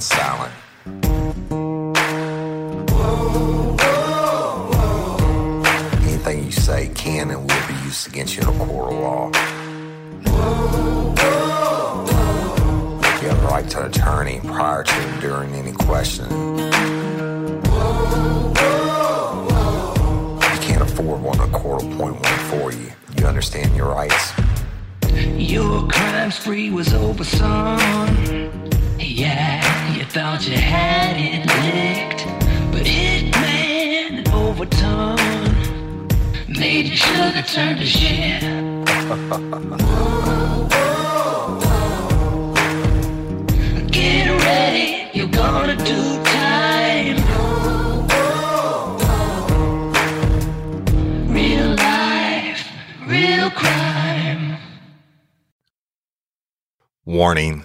remain silent. Anything you say can and will be used against you in a court of law. You have the right to an attorney prior to and during any questioning. You can't afford one, a court will appoint one for you. You understand your rights? Your crime spree was over, son. Yeah, you thought you had it licked, but Hitman Overton made your sugar turn to shit. Get ready, you're gonna do time. Real life, real crime. Warning.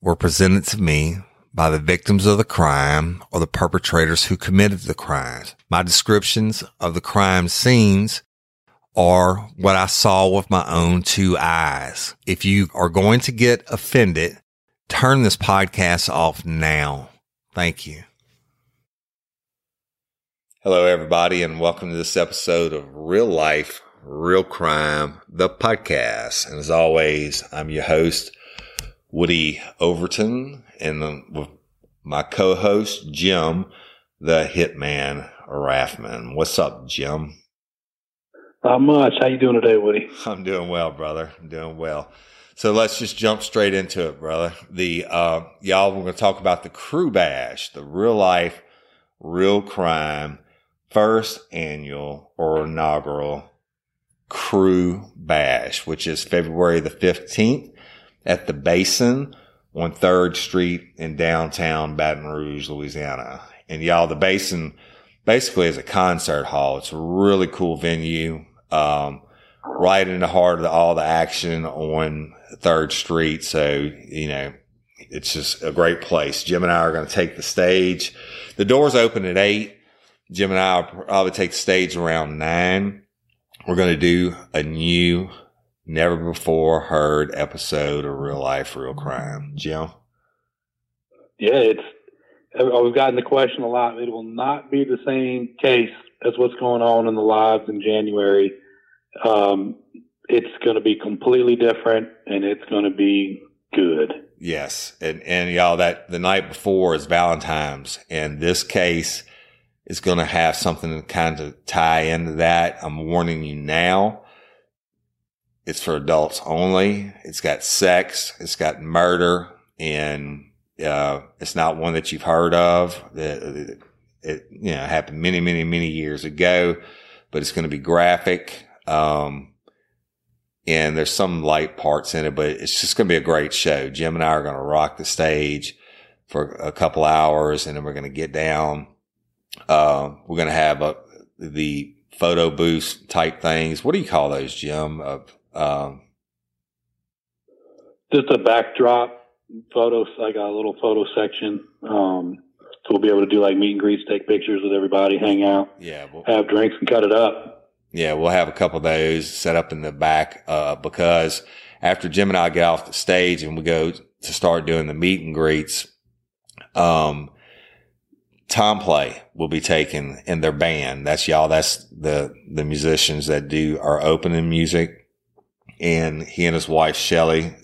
were presented to me by the victims of the crime or the perpetrators who committed the crimes. My descriptions of the crime scenes are what I saw with my own two eyes. If you are going to get offended, turn this podcast off now. Thank you. Hello, everybody, and welcome to this episode of Real Life, Real Crime, the podcast. And as always, I'm your host, Woody Overton, and with my co-host, Jim, the Hitman Raffman. What's up, Jim? Not much. How you doing today, Woody? I'm doing well, brother. I'm doing well. So let's just jump straight into it, brother. The uh, y'all, we're going to talk about the Krewe Bash, the real life, real crime, first annual or inaugural Krewe Bash, which is February the 15th at the Basin on Third Street in downtown Baton Rouge, Louisiana. And y'all, the Basin basically is a concert hall. It's a really cool venue. Um, right in the heart of the, all the action on Third Street. So, you know, it's just a great place. Jim and I are going to take the stage. The doors open at eight. Jim and I will probably take the stage around nine. We're going to do a new, never before heard episode of Real Life, Real Crime. Jim? Yeah, it's. I've gotten the question a lot. It will not be the same case as what's going on in the lives in January. Um, it's going to be completely different, and it's going to be good. Yes, and and y'all, that the night before is Valentine's, and this case is going to have something to kind of tie into that. I'm warning you now. It's for adults only. It's got sex. It's got murder, and uh, it's not one that you've heard of. It, it you know happened many, many, many years ago, but it's going to be graphic. Um, and there's some light parts in it, but it's just going to be a great show. Jim and I are going to rock the stage for a couple hours and then we're going to get down. Uh, we're going to have a, the photo booth type things. What do you call those, Jim? Uh, um, Just a backdrop photos, like a little photo section. Um, so we'll be able to do like meet and greets, take pictures with everybody, hang out, yeah, well, have drinks, and cut it up. Yeah, we'll have a couple of those set up in the back, uh, because after Jim and I get off the stage and we go to start doing the meet and greets, um, Tom Play will be taken in their band. That's y'all. That's the, the musicians that do our opening music. And he and his wife, Shelly,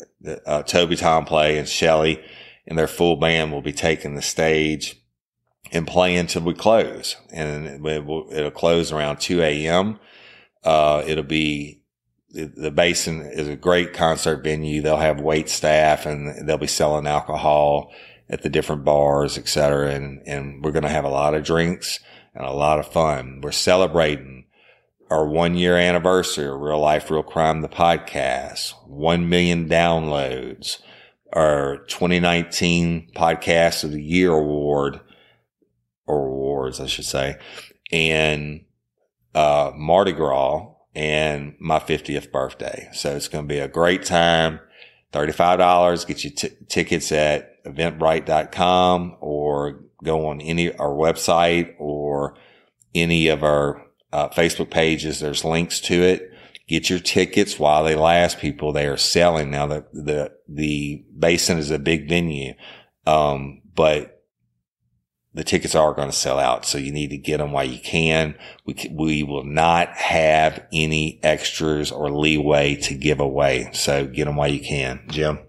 uh, Toby Tom Play and Shelly and their full band will be taking the stage and play until we close. And it will, it'll close around 2 a.m. Uh, it'll be the, the Basin is a great concert venue. They'll have wait staff and they'll be selling alcohol at the different bars, et cetera. And, and we're going to have a lot of drinks and a lot of fun. We're celebrating our one year anniversary of Real Life, Real Crime, the podcast, 1 million downloads, our 2019 podcast of the year award or awards, I should say, and, uh, Mardi Gras and my 50th birthday. So it's going to be a great time. $35. Get you t- tickets at eventbrite.com or go on any our website or any of our uh, Facebook pages. There's links to it. Get your tickets while they last, people. They are selling now. The the the basin is a big venue, um, but the tickets are going to sell out. So you need to get them while you can. We we will not have any extras or leeway to give away. So get them while you can, Jim.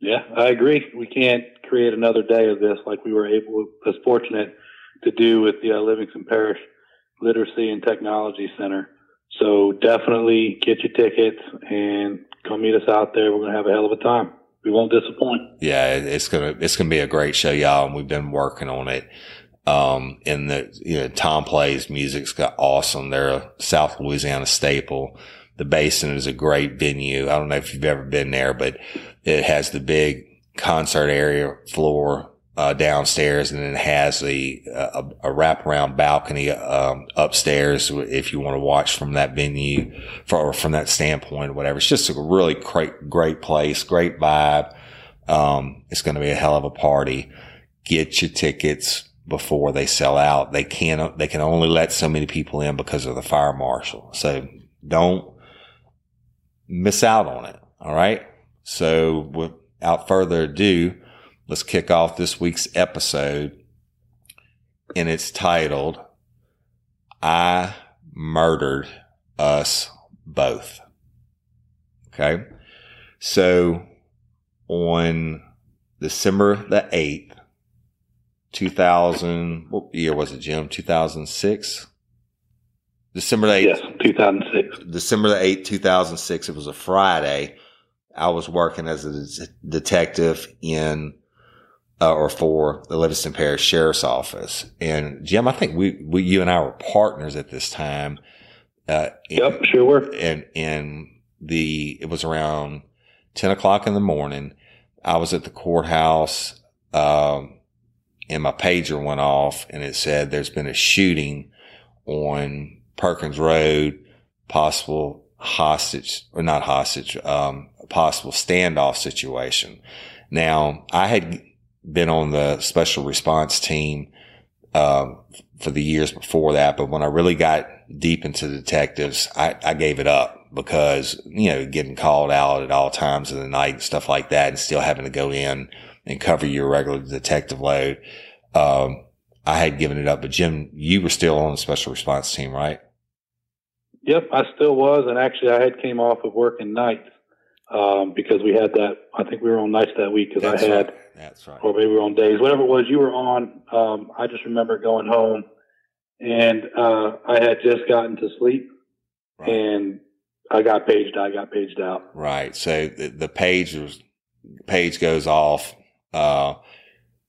Yeah, I agree. We can't create another day of this like we were able, as fortunate to do with the uh, Livingston Parish Literacy and Technology Center. So definitely get your tickets and come meet us out there. We're going to have a hell of a time. We won't disappoint. Yeah, it's gonna it's gonna be a great show, y'all, and we've been working on it. Um, and the you know Tom plays music's got awesome. They're a South Louisiana staple. The Basin is a great venue. I don't know if you've ever been there, but it has the big concert area floor uh, downstairs, and then has a a, a wraparound balcony um, upstairs if you want to watch from that venue, for, from that standpoint, or whatever. It's just a really great great place, great vibe. Um, it's going to be a hell of a party. Get your tickets before they sell out. They can't. They can only let so many people in because of the fire marshal. So don't miss out on it. All right. So without further ado let's kick off this week's episode. And it's titled, I Murdered Us Both. Okay. So on December the 8th, 2000, what year was it, Jim? 2006? December the 8th. Yes, 2006. December the 8th, 2006. It was a Friday. I was working as a detective in uh, or for the Livingston Parish Sheriff's Office. And Jim, I think we, we, you and I were partners at this time. Uh, yep, sure were. And, and the, it was around 10 o'clock in the morning. I was at the courthouse, um, and my pager went off and it said there's been a shooting on Perkins Road, possible hostage or not hostage, um, possible standoff situation. Now I had been on the special response team uh, for the years before that, but when I really got deep into detectives, I, I, gave it up because you know getting called out at all times of the night and stuff like that, and still having to go in and cover your regular detective load. Um, I had given it up, but Jim, you were still on the special response team, right? Yep, I still was, and actually, I had came off of working nights um, because we had that. I think we were on nights that week because I had. Right. That's right. Or maybe we were on days, whatever it was you were on. Um, I just remember going home, and uh, I had just gotten to sleep, right. and I got paged. I got paged out. Right. So the, the page was page goes off. Uh,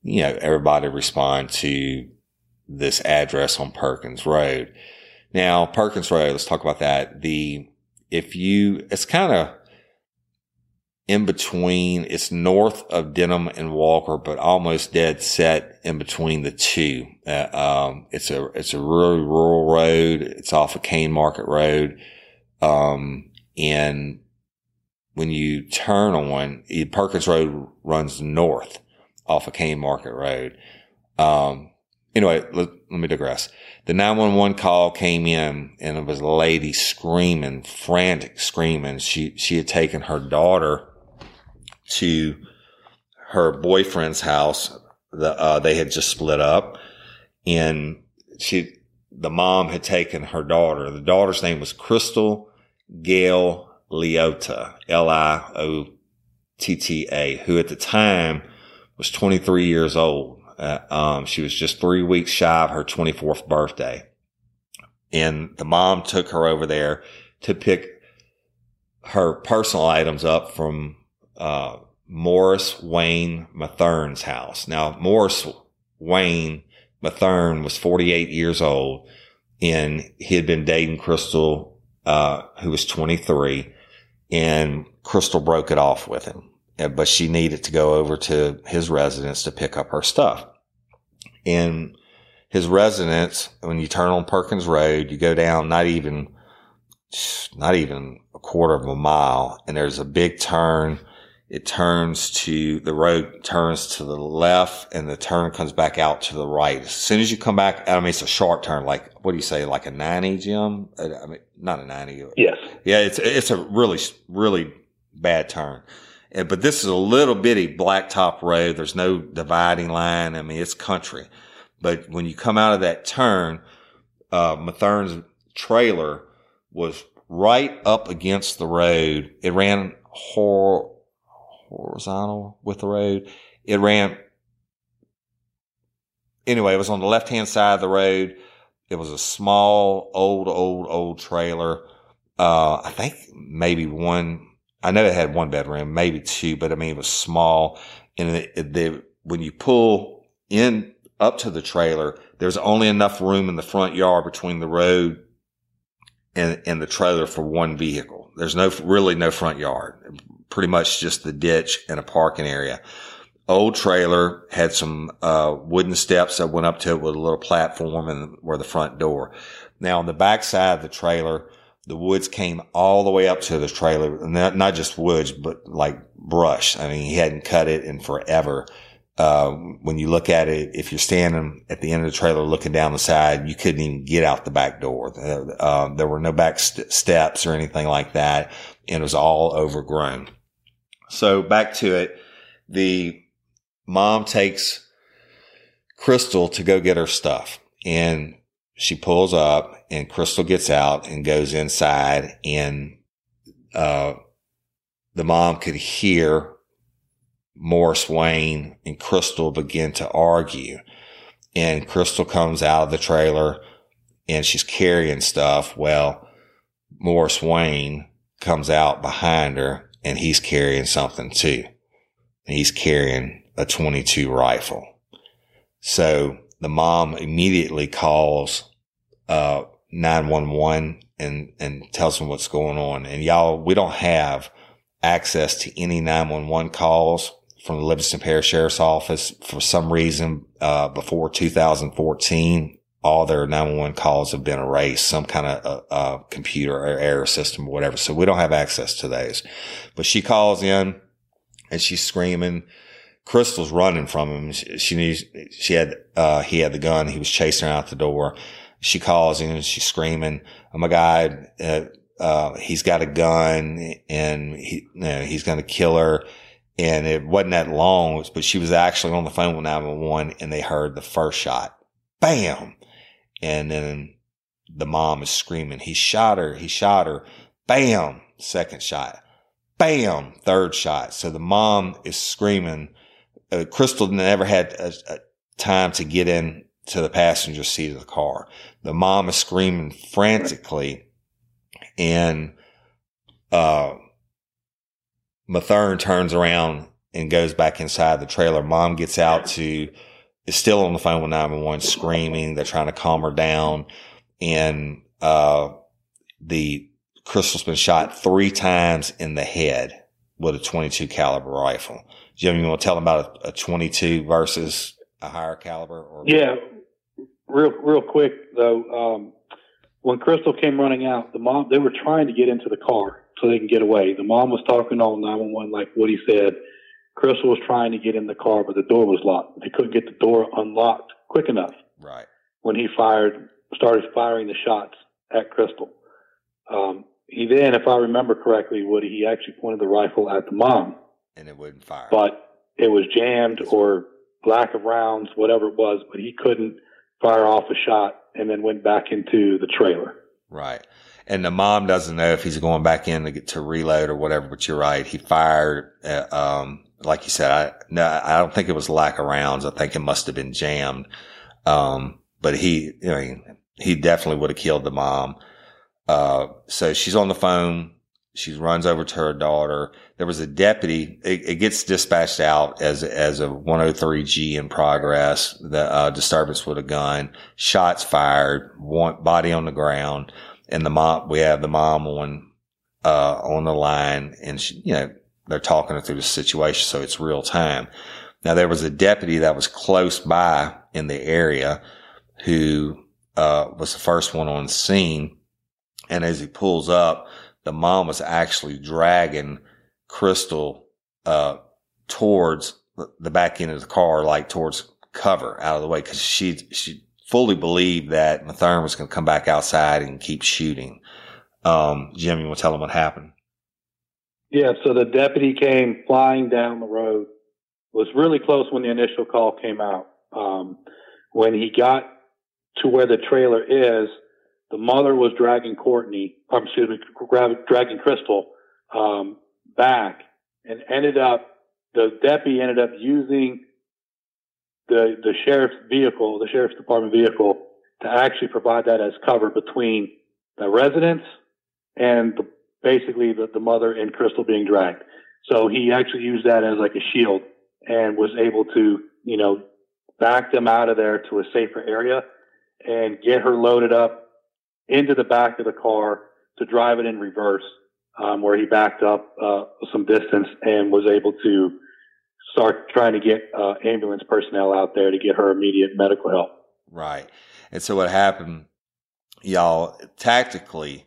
you know, everybody respond to this address on Perkins Road. Now, Perkins Road, let's talk about that. The, if you, it's kind of, in between. It's north of Denham and Walker, but almost dead set in between the two. Uh, um, it's a, it's a really rural road. It's off of Cane Market Road. Um, and when you turn on Perkins Road runs north off of Cane Market Road. Um, anyway, let, let me digress. The 911 call came in and it was a lady screaming, frantic screaming. She, she had taken her daughter to her boyfriend's house. The, uh, they had just split up and she, the mom had taken her daughter. The daughter's name was Crystal Gail Liotta, L-I-O-T-T-A, who at the time was 23 years old. Uh, um, she was just three weeks shy of her 24th birthday. And the mom took her over there to pick her personal items up from uh, Morris Wayne Mathern's house. Now, Morris Wayne Mathern was 48 years old and he had been dating Crystal, uh, who was 23 and Crystal broke it off with him. but she needed to go over to his residence to pick up her stuff. In his residence, when you turn on Perkins Road, you go down not even, not even a quarter of a mile and there's a big turn. It turns to the road turns to the left and the turn comes back out to the right. As soon as you come back, I mean, it's a sharp turn. Like, what do you say? Like a 90, Jim? Uh, I mean, not a 90. Yes. Yeah. It's, it's a really, really bad turn. And, but this is a little bitty blacktop road. There's no dividing line. I mean, it's country. But when you come out of that turn, uh, Mathern's trailer was right up against the road. It ran hor- horizontal with the road. It ran, anyway, it was on the left hand side of the road. It was a small, old, old, old trailer. Uh, I think maybe one, I know it had one bedroom, maybe two, but I mean, it was small. And it, it, they, when you pull in up to the trailer, there's only enough room in the front yard between the road and, and the trailer for one vehicle. There's no, really no front yard, pretty much just the ditch and a parking area. Old trailer had some, uh, wooden steps that went up to it with a little platform and where the front door. Now on the back side of the trailer, the woods came all the way up to the trailer, not, not just woods, but like brush. I mean, he hadn't cut it in forever. Uh, when you look at it, if you're standing at the end of the trailer looking down the side, you couldn't even get out the back door. Uh, uh, there were no back st- steps or anything like that. And it was all overgrown. So back to it. The mom takes Crystal to go get her stuff and she pulls up and Crystal gets out and goes inside and, uh, the mom could hear Morris Wayne and Crystal begin to argue. And Crystal comes out of the trailer and she's carrying stuff. Well, Morris Wayne comes out behind her and he's carrying something too. He's carrying a 22 rifle. So the mom immediately calls, uh, 911 and, and tells them what's going on. And y'all, we don't have access to any 911 calls from the Livingston Parish Sheriff's Office for some reason, uh, before 2014. All their 911 calls have been erased, some kind of uh, uh, computer or error system or whatever. So we don't have access to those. But she calls in and she's screaming. Crystal's running from him. She, needs, she had, uh, he had the gun. He was chasing her out the door. She calls in and she's screaming, Oh my God, uh, uh, he's got a gun and he, you know, he's going to kill her. And it wasn't that long, but she was actually on the phone with 911 and they heard the first shot. Bam. And then the mom is screaming, he shot her. He shot her. Bam. Second shot. Bam. Third shot. So the mom is screaming. Uh, Crystal never had a, a time to get in to the passenger seat of the car. The mom is screaming frantically and, uh, Mathern turns around and goes back inside the trailer. Mom gets out to, is still on the phone with 911 screaming. They're trying to calm her down. And, uh, the Crystal's been shot three times in the head with a 22 caliber rifle. Jim, you want to tell them about a, a 22 versus a higher caliber? Or? Yeah, real real quick though. Um, when Crystal came running out, the mom they were trying to get into the car so they can get away. The mom was talking on 911 like what he said. Crystal was trying to get in the car, but the door was locked. They couldn't get the door unlocked quick enough. Right. When he fired, started firing the shots at Crystal. Um, he then, if I remember correctly, Woody, he actually pointed the rifle at the mom. And it wouldn't fire. But it was jammed or lack of rounds, whatever it was, but he couldn't fire off a shot and then went back into the trailer. Right. And the mom doesn't know if he's going back in to get to reload or whatever, but you're right. He fired, uh, um, like you said, I, no, I don't think it was lack of rounds. I think it must have been jammed. Um, but he, I mean, he definitely would have killed the mom. Uh, so she's on the phone. She runs over to her daughter. There was a deputy. It, it gets dispatched out as as a 103G in progress. The uh, disturbance with a gun, shots fired, one body on the ground, and the mom. We have the mom on uh, on the line, and she, you know, they're talking through the situation. So it's real time. Now there was a deputy that was close by in the area who, uh, was the first one on scene. And as he pulls up, the mom was actually dragging Crystal, uh, towards the back end of the car, like towards cover out of the way. Cause she, she fully believed that Mathern was going to come back outside and keep shooting. Um, Jim, you want to tell them what happened? Yeah, so the deputy came flying down the road, was really close when the initial call came out. Um, when he got to where the trailer is, the mother was dragging Courtney, um, excuse me, dragging Crystal um, back, and ended up the deputy ended up using the the sheriff's vehicle, the sheriff's department vehicle, to actually provide that as cover between the residents and the, basically the, the mother and Crystal being dragged. So he actually used that as like a shield and was able to, you know, back them out of there to a safer area and get her loaded up into the back of the car to drive it in reverse, um, where he backed up uh, some distance and was able to start trying to get uh, ambulance personnel out there to get her immediate medical help. Right. And so what happened, y'all, tactically,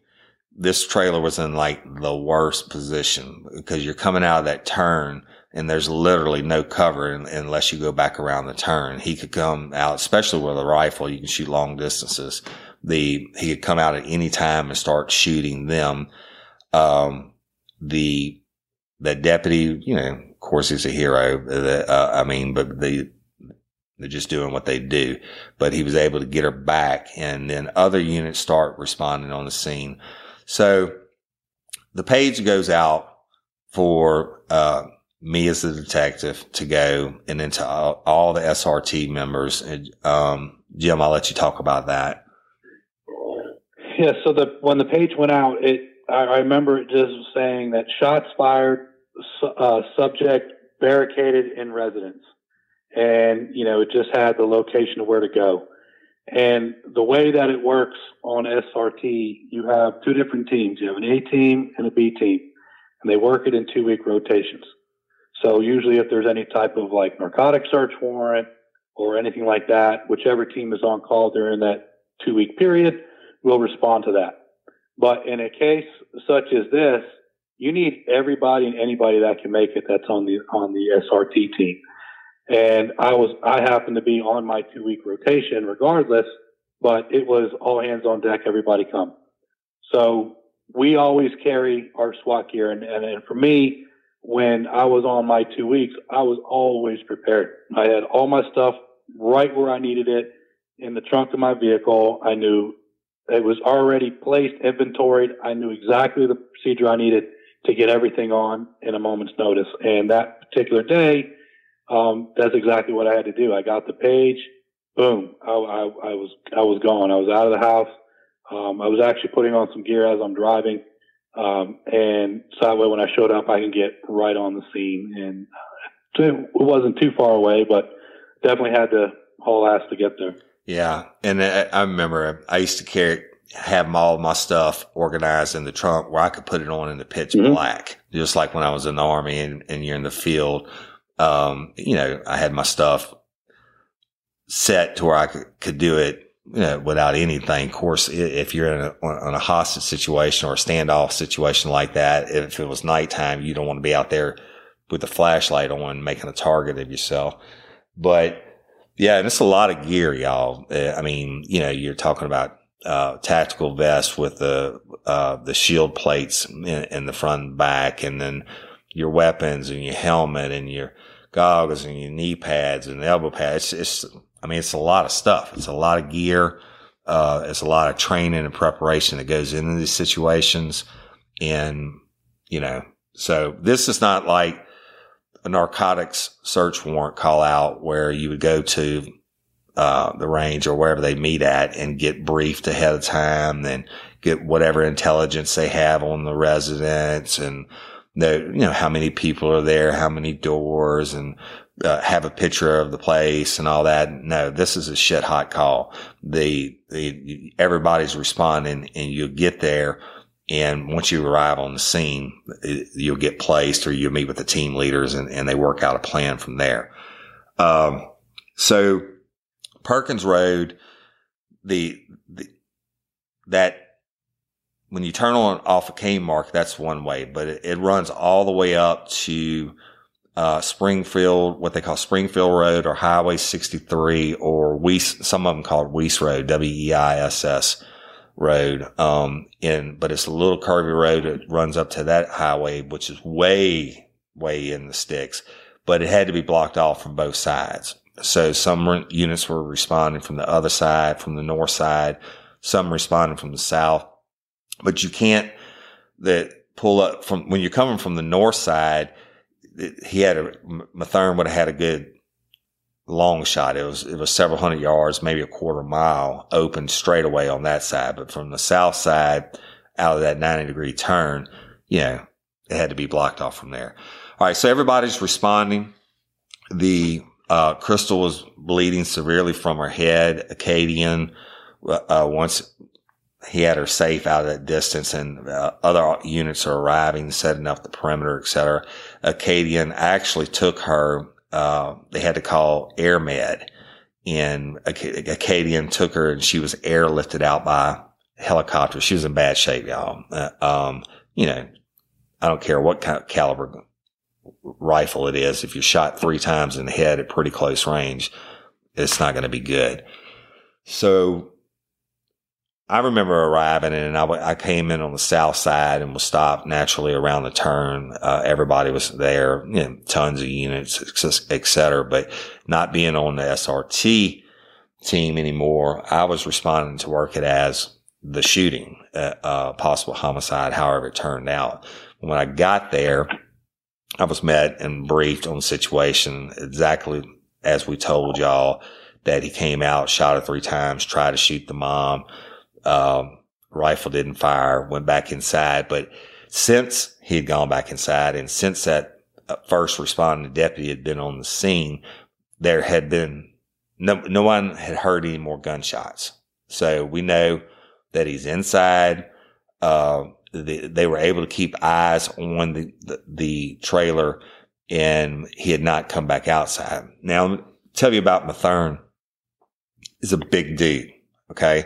this trailer was in like the worst position because you're coming out of that turn and there's literally no cover unless you go back around the turn. He could come out, especially with a rifle, you can shoot long distances. The, he could come out at any time and start shooting them. Um, the, the deputy, you know, of course he's a hero. Uh, I mean, but they, they're just doing what they do, but he was able to get her back and then other units start responding on the scene. So the page goes out for, uh, me as the detective to go and then to all, all the SRT members. And, um, Jim, I'll let you talk about that. Yeah. So the, when the page went out, it, I, I remember it just saying that shots fired, uh, subject barricaded in residence. And, you know, it just had the location of where to go. And the way that it works on SRT, you have two different teams. You have an A team and a B team, and they work it in two week rotations. So usually if there's any type of like narcotic search warrant or anything like that, whichever team is on call during that two week period will respond to that. But in a case such as this, you need everybody and anybody that can make it that's on the on the SRT team. And I was, I happened to be on my two week rotation regardless, but it was all hands on deck, everybody come. So we always carry our SWAT gear. And, and, and for me, when I was on my two weeks, I was always prepared. I had all my stuff right where I needed it in the trunk of my vehicle. I knew it was already placed, inventoried. I knew exactly the procedure I needed to get everything on in a moment's notice. And that particular day, um, that's exactly what I had to do. I got the page, boom, I, I, I was I was gone. I was out of the house. Um, I was actually putting on some gear as I'm driving, um, and so that way when I showed up, I can get right on the scene. And it wasn't too far away, but definitely had to haul ass to get there. Yeah, and I, I remember I used to carry have all my stuff organized in the trunk where I could put it on in the pitch mm-hmm. black, just like when I was in the army and, and you're in the field um, you know, I had my stuff set to where I could, could do it, you know, without anything. Of course, if you're in a, on a hostage situation or a standoff situation like that, if it was nighttime, you don't want to be out there with a flashlight on making a target of yourself. But yeah, and it's a lot of gear, y'all. Uh, I mean, you know, you're talking about uh, tactical vests with the uh, the shield plates in, in, the front and back, and then your weapons and your helmet and your goggles and your knee pads and elbow pads. It's, it's, I mean, it's a lot of stuff. It's a lot of gear. Uh, it's a lot of training and preparation that goes into these situations. And, you know, so this is not like a narcotics search warrant call out where you would go to, uh, the range or wherever they meet at and get briefed ahead of time and get whatever intelligence they have on the residents and know, you know, how many people are there, how many doors and uh, have a picture of the place and all that. No, this is a shit hot call. The, the, everybody's responding and you'll get there And once you arrive on the scene, you'll get placed or you'll meet with the team leaders and, and they work out a plan from there. Um, so Perkins Road, the, the, that when you turn on off a Kmart, that's one way, but it, it runs all the way up to, uh, Springfield, what they call Springfield Road or Highway 63 or Weiss, some of them call it Weiss Road, W-E-I-S-S road. Um, in, but it's a little curvy road It runs up to that highway, which is way, way in the sticks, but it had to be blocked off from both sides. So some units were responding from the other side, from the north side, some responding from the south, but you can't that pull up from when you're coming from the north side. He had a would have had a good long shot. It was, it was several hundred yards, maybe a quarter mile open straight away on that side. But from the south side out of that 90 degree turn, you know, it had to be blocked off from there. All right. So everybody's responding. The, uh, Crystal was bleeding severely from her head. Acadian, uh, once he had her safe out of that distance and uh, other units are arriving, setting up the perimeter, etc. Acadian actually took her uh, they had to call Air Med and Acadian took her and she was airlifted out by helicopter. She was in bad shape, y'all. Uh, um, you know, I don't care what kind of caliber rifle it is. If you're shot three times in the head at pretty close range, it's not going to be good. So I remember arriving and I, I came in on the south side and was stopped naturally around the turn. Uh, everybody was there, you know, tons of units, et cetera, but not being on the SRT team anymore, I was responding to work it as the shooting, uh, uh, possible homicide, however it turned out. When I got there, I was met and briefed on the situation exactly as we told y'all that he came out, shot her three times, tried to shoot the mom um, rifle didn't fire, went back inside. But since he had gone back inside and since that uh, first responding deputy had been on the scene, there had been no, no one had heard any more gunshots. So we know that he's inside. Uh, the, they were able to keep eyes on the, the, the, trailer and he had not come back outside. Now, tell you about Mathern is a big dude. Okay.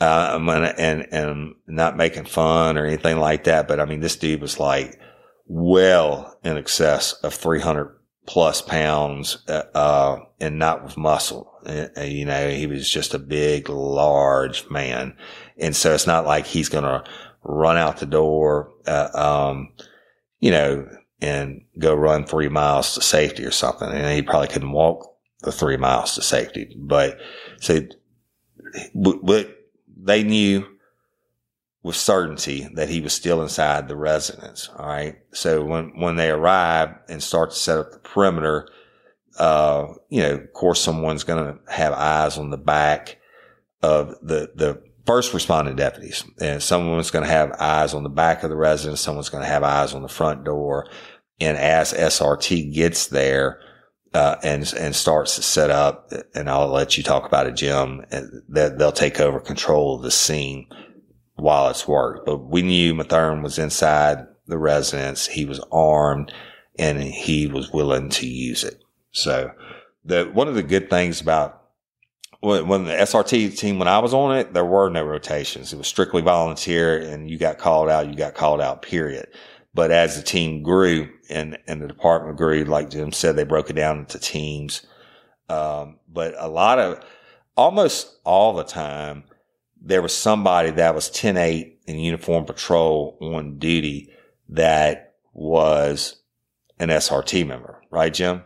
Uh, and, and not making fun or anything like that. But I mean, this dude was like well in excess of 300 plus pounds, uh, uh, and not with muscle. Uh, you know, he was just a big, large man. And so it's not like he's going to run out the door, uh, um, you know, and go run three miles to safety or something. And he probably couldn't walk the three miles to safety. But so, but they knew with certainty that he was still inside the residence. All right. So when, when they arrive and start to set up the perimeter, uh, you know, of course, someone's going to have eyes on the back of the, the first responding deputies and someone's going to have eyes on the back of the residence. Someone's going to have eyes on the front door. And as SRT gets there, uh, and and starts to set up, and I'll let you talk about it, Jim. That they'll take over control of the scene while it's worked. But we knew Mathern was inside the residence. He was armed, and he was willing to use it. So, the one of the good things about when, when the SRT team, when I was on it, there were no rotations. It was strictly volunteer, and you got called out, you got called out. Period. But as the team grew and, and the department grew, like Jim said, they broke it down into teams. Um, but a lot of, almost all the time, there was somebody that was 10-8 in uniform patrol on duty that was an SRT member, right, Jim?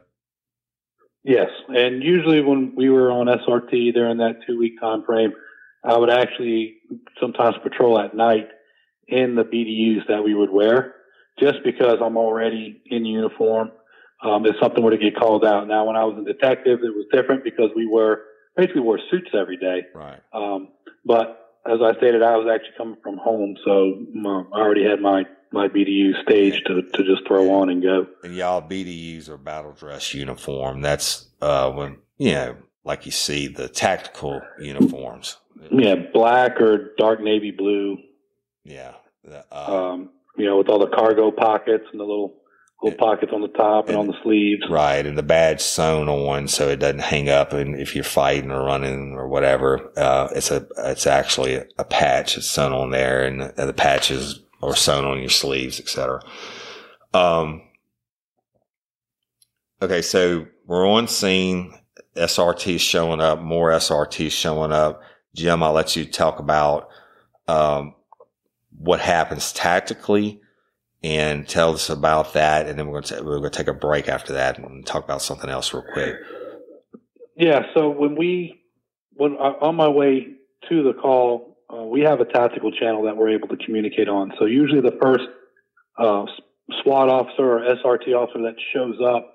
Yes, and usually when we were on SRT during that two week time frame, I would actually sometimes patrol at night in the BDUs that we would wear just because I'm already in uniform. Um, if something were to get called out. Now, when I was a detective, it was different because we were basically wore suits every day. Right. Um, but as I stated, I was actually coming from home, so um, I already had my my BDU stage to, to just throw on and go. And y'all BDUs are battle dress uniform. That's uh, when you know, like you see the tactical uniforms. Yeah, black or dark navy blue. Yeah, Uh, Um, you know, with all the cargo pockets and the little little pockets on the top and, And- on the sleeves. Right, and the badge sewn on so it doesn't hang up, and if you're fighting or running or whatever, uh, it's a it's actually a, patch that's sewn on there, and the, the patches are sewn on your sleeves, etc. Um, okay, so we're on scene. SRT showing up, more SRT showing up. Jim, I'll let you talk about um, what happens tactically and tell us about that. And then we're going to, we're going to take a break after that and talk about something else real quick. Yeah. So when we when uh, on my way to the call, uh, we have a tactical channel that we're able to communicate on. So usually the first uh, SWAT officer or SRT officer that shows up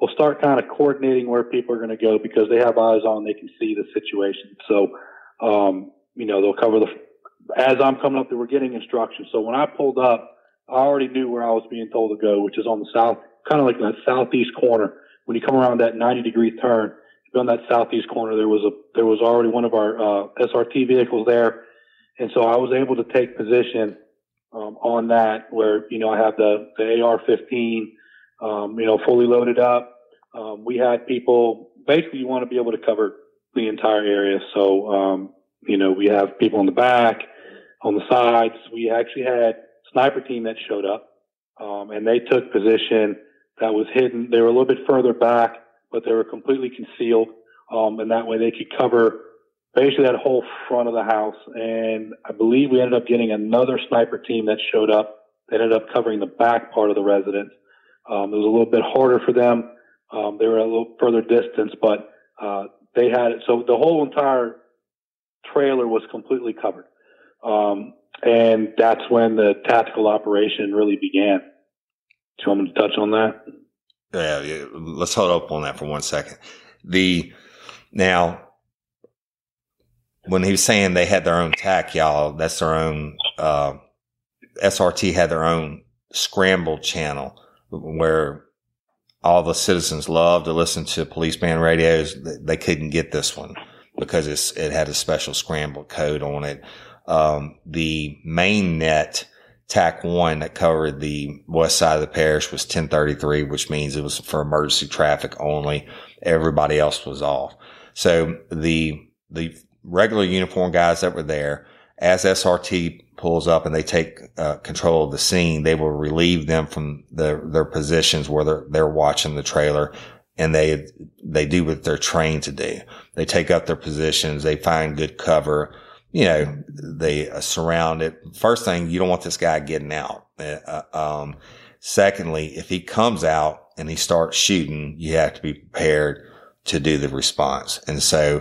will start kind of coordinating where people are going to go because they have eyes on, they can see the situation. So, um, you know, they'll cover the, as I'm coming up, they were getting instructions. So when I pulled up, I already knew where I was being told to go, which is on the south, kind of like that southeast corner. When you come around that 90 degree turn, on that southeast corner, there was a, there was already one of our, uh, SRT vehicles there. And so I was able to take position, um, on that where, you know, I have the, the AR-15, um, you know, fully loaded up. Um, we had people, basically you want to be able to cover the entire area. So, um, you know, we have people in the back, on the sides. We actually had sniper team that showed up, um, and they took position that was hidden. They were a little bit further back, but they were completely concealed. Um, and that way they could cover basically that whole front of the house. And I believe we ended up getting another sniper team that showed up. That ended up covering the back part of the residence. Um, it was a little bit harder for them. Um, they were a little further distance, but uh, they had it. So the whole entire trailer was completely covered. Um, and that's when the tactical operation really began. Do you want me to touch on that? Yeah, yeah, let's hold up on that for one second. The now when he was saying they had their own tack, y'all, that's their own. Uh, SRT had their own scramble channel where all the citizens love to listen to police band radios. They couldn't get this one because it had a special scramble code on it. Um, the main net TAC one that covered the west side of the parish was 1033, which means it was for emergency traffic only. Everybody else was off. So the, the regular uniform guys that were there, as SRT pulls up and they take uh, control of the scene, they will relieve them from their, their positions where they're, they're watching the trailer and they, they do what they're trained to do. They take up their positions. They find good cover. You know, they uh, surround it. First thing, you don't want this guy getting out. Uh, um, secondly, if he comes out and he starts shooting, you have to be prepared to do the response. And so,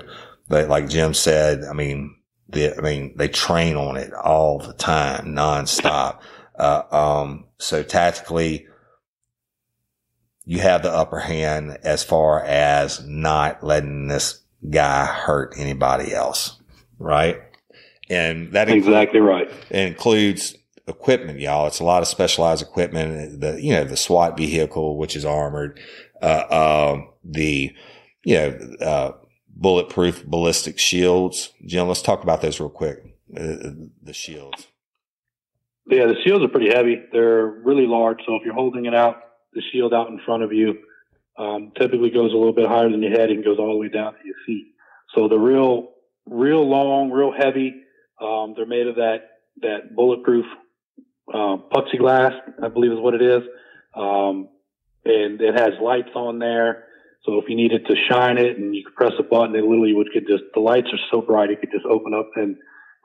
like Jim said, I mean, the, I mean, they train on it all the time, nonstop. Uh, um, so tactically, you have the upper hand as far as not letting this guy hurt anybody else. Right. And that exactly right. Includes equipment, y'all. It's a lot of specialized equipment. The, you know, the SWAT vehicle, which is armored, uh, um, the, you know, uh, bulletproof ballistic shields. Jim, let's talk about those real quick. Uh, the shields. Yeah, the shields are pretty heavy. They're really large. So if you're holding it out, the shield out in front of you, um, typically goes a little bit higher than your head and goes all the way down to your feet. So they're real, real long, real heavy. Um, they're made of that, that bulletproof, uh, plexiglass, I believe is what it is. Um, and it has lights on there. So if you needed to shine it and you could press a button, it literally would could just, the lights are so bright, it could just open up and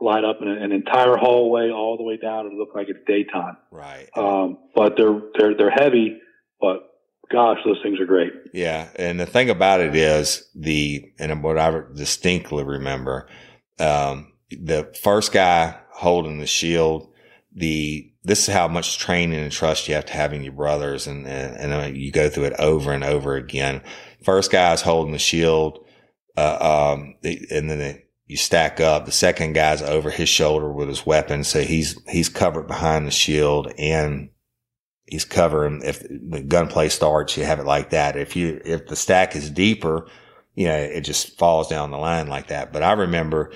light up an, an entire hallway all the way down. It look like it's daytime. Right. Um, but they're, they're, they're heavy, but gosh, those things are great. Yeah. And the thing about it is the, and what I distinctly remember, um, the first guy holding the shield, the, this is how much training and trust you have to have in your brothers. And, and, and uh, you go through it over and over again. First guy is holding the shield, uh, um, and then the, you stack up. The second guy's over his shoulder with his weapon. So he's, he's covered behind the shield and he's covering. If the gunplay starts, you have it like that. If you, if the stack is deeper, you know, it just falls down the line like that. But I remember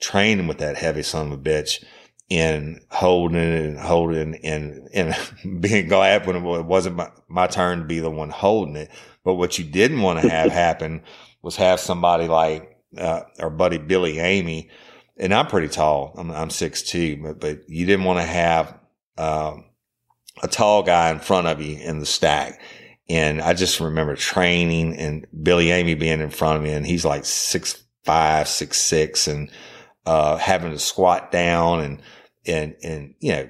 training with that heavy son of a bitch in holding and holding and, and being glad when it wasn't my, my turn to be the one holding it. But what you didn't want to have happen was have somebody like, uh, our buddy Billy Amy, and I'm pretty tall. I'm, I'm six two, but, but you didn't want to have, um, a tall guy in front of you in the stack. And I just remember training and Billy Amy being in front of me and he's like six, five, six, six and, uh, having to squat down and, and, and, you know,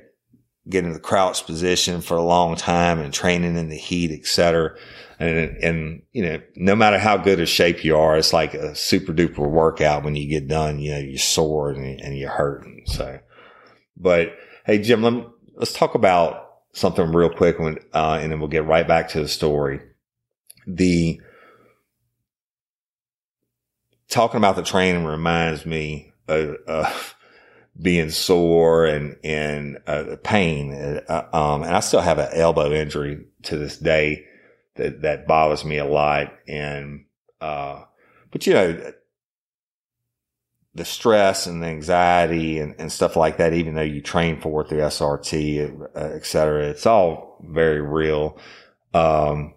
getting the crouch position for a long time and training in the heat, et cetera. And, and, you know, no matter how good a shape you are, it's like a super duper workout when you get done, you know, you're sore and, and you're hurting. So, but hey, Jim, let me, let's talk about something real quick when, uh, and then we'll get right back to the story. The talking about the training reminds me of, of being sore and, and, uh, pain. Uh, um, and I still have an elbow injury to this day that, that bothers me a lot. And, uh, but you know, the stress and the anxiety and, and stuff like that, even though you train for it through SRT, uh, et cetera, it's all very real. Um,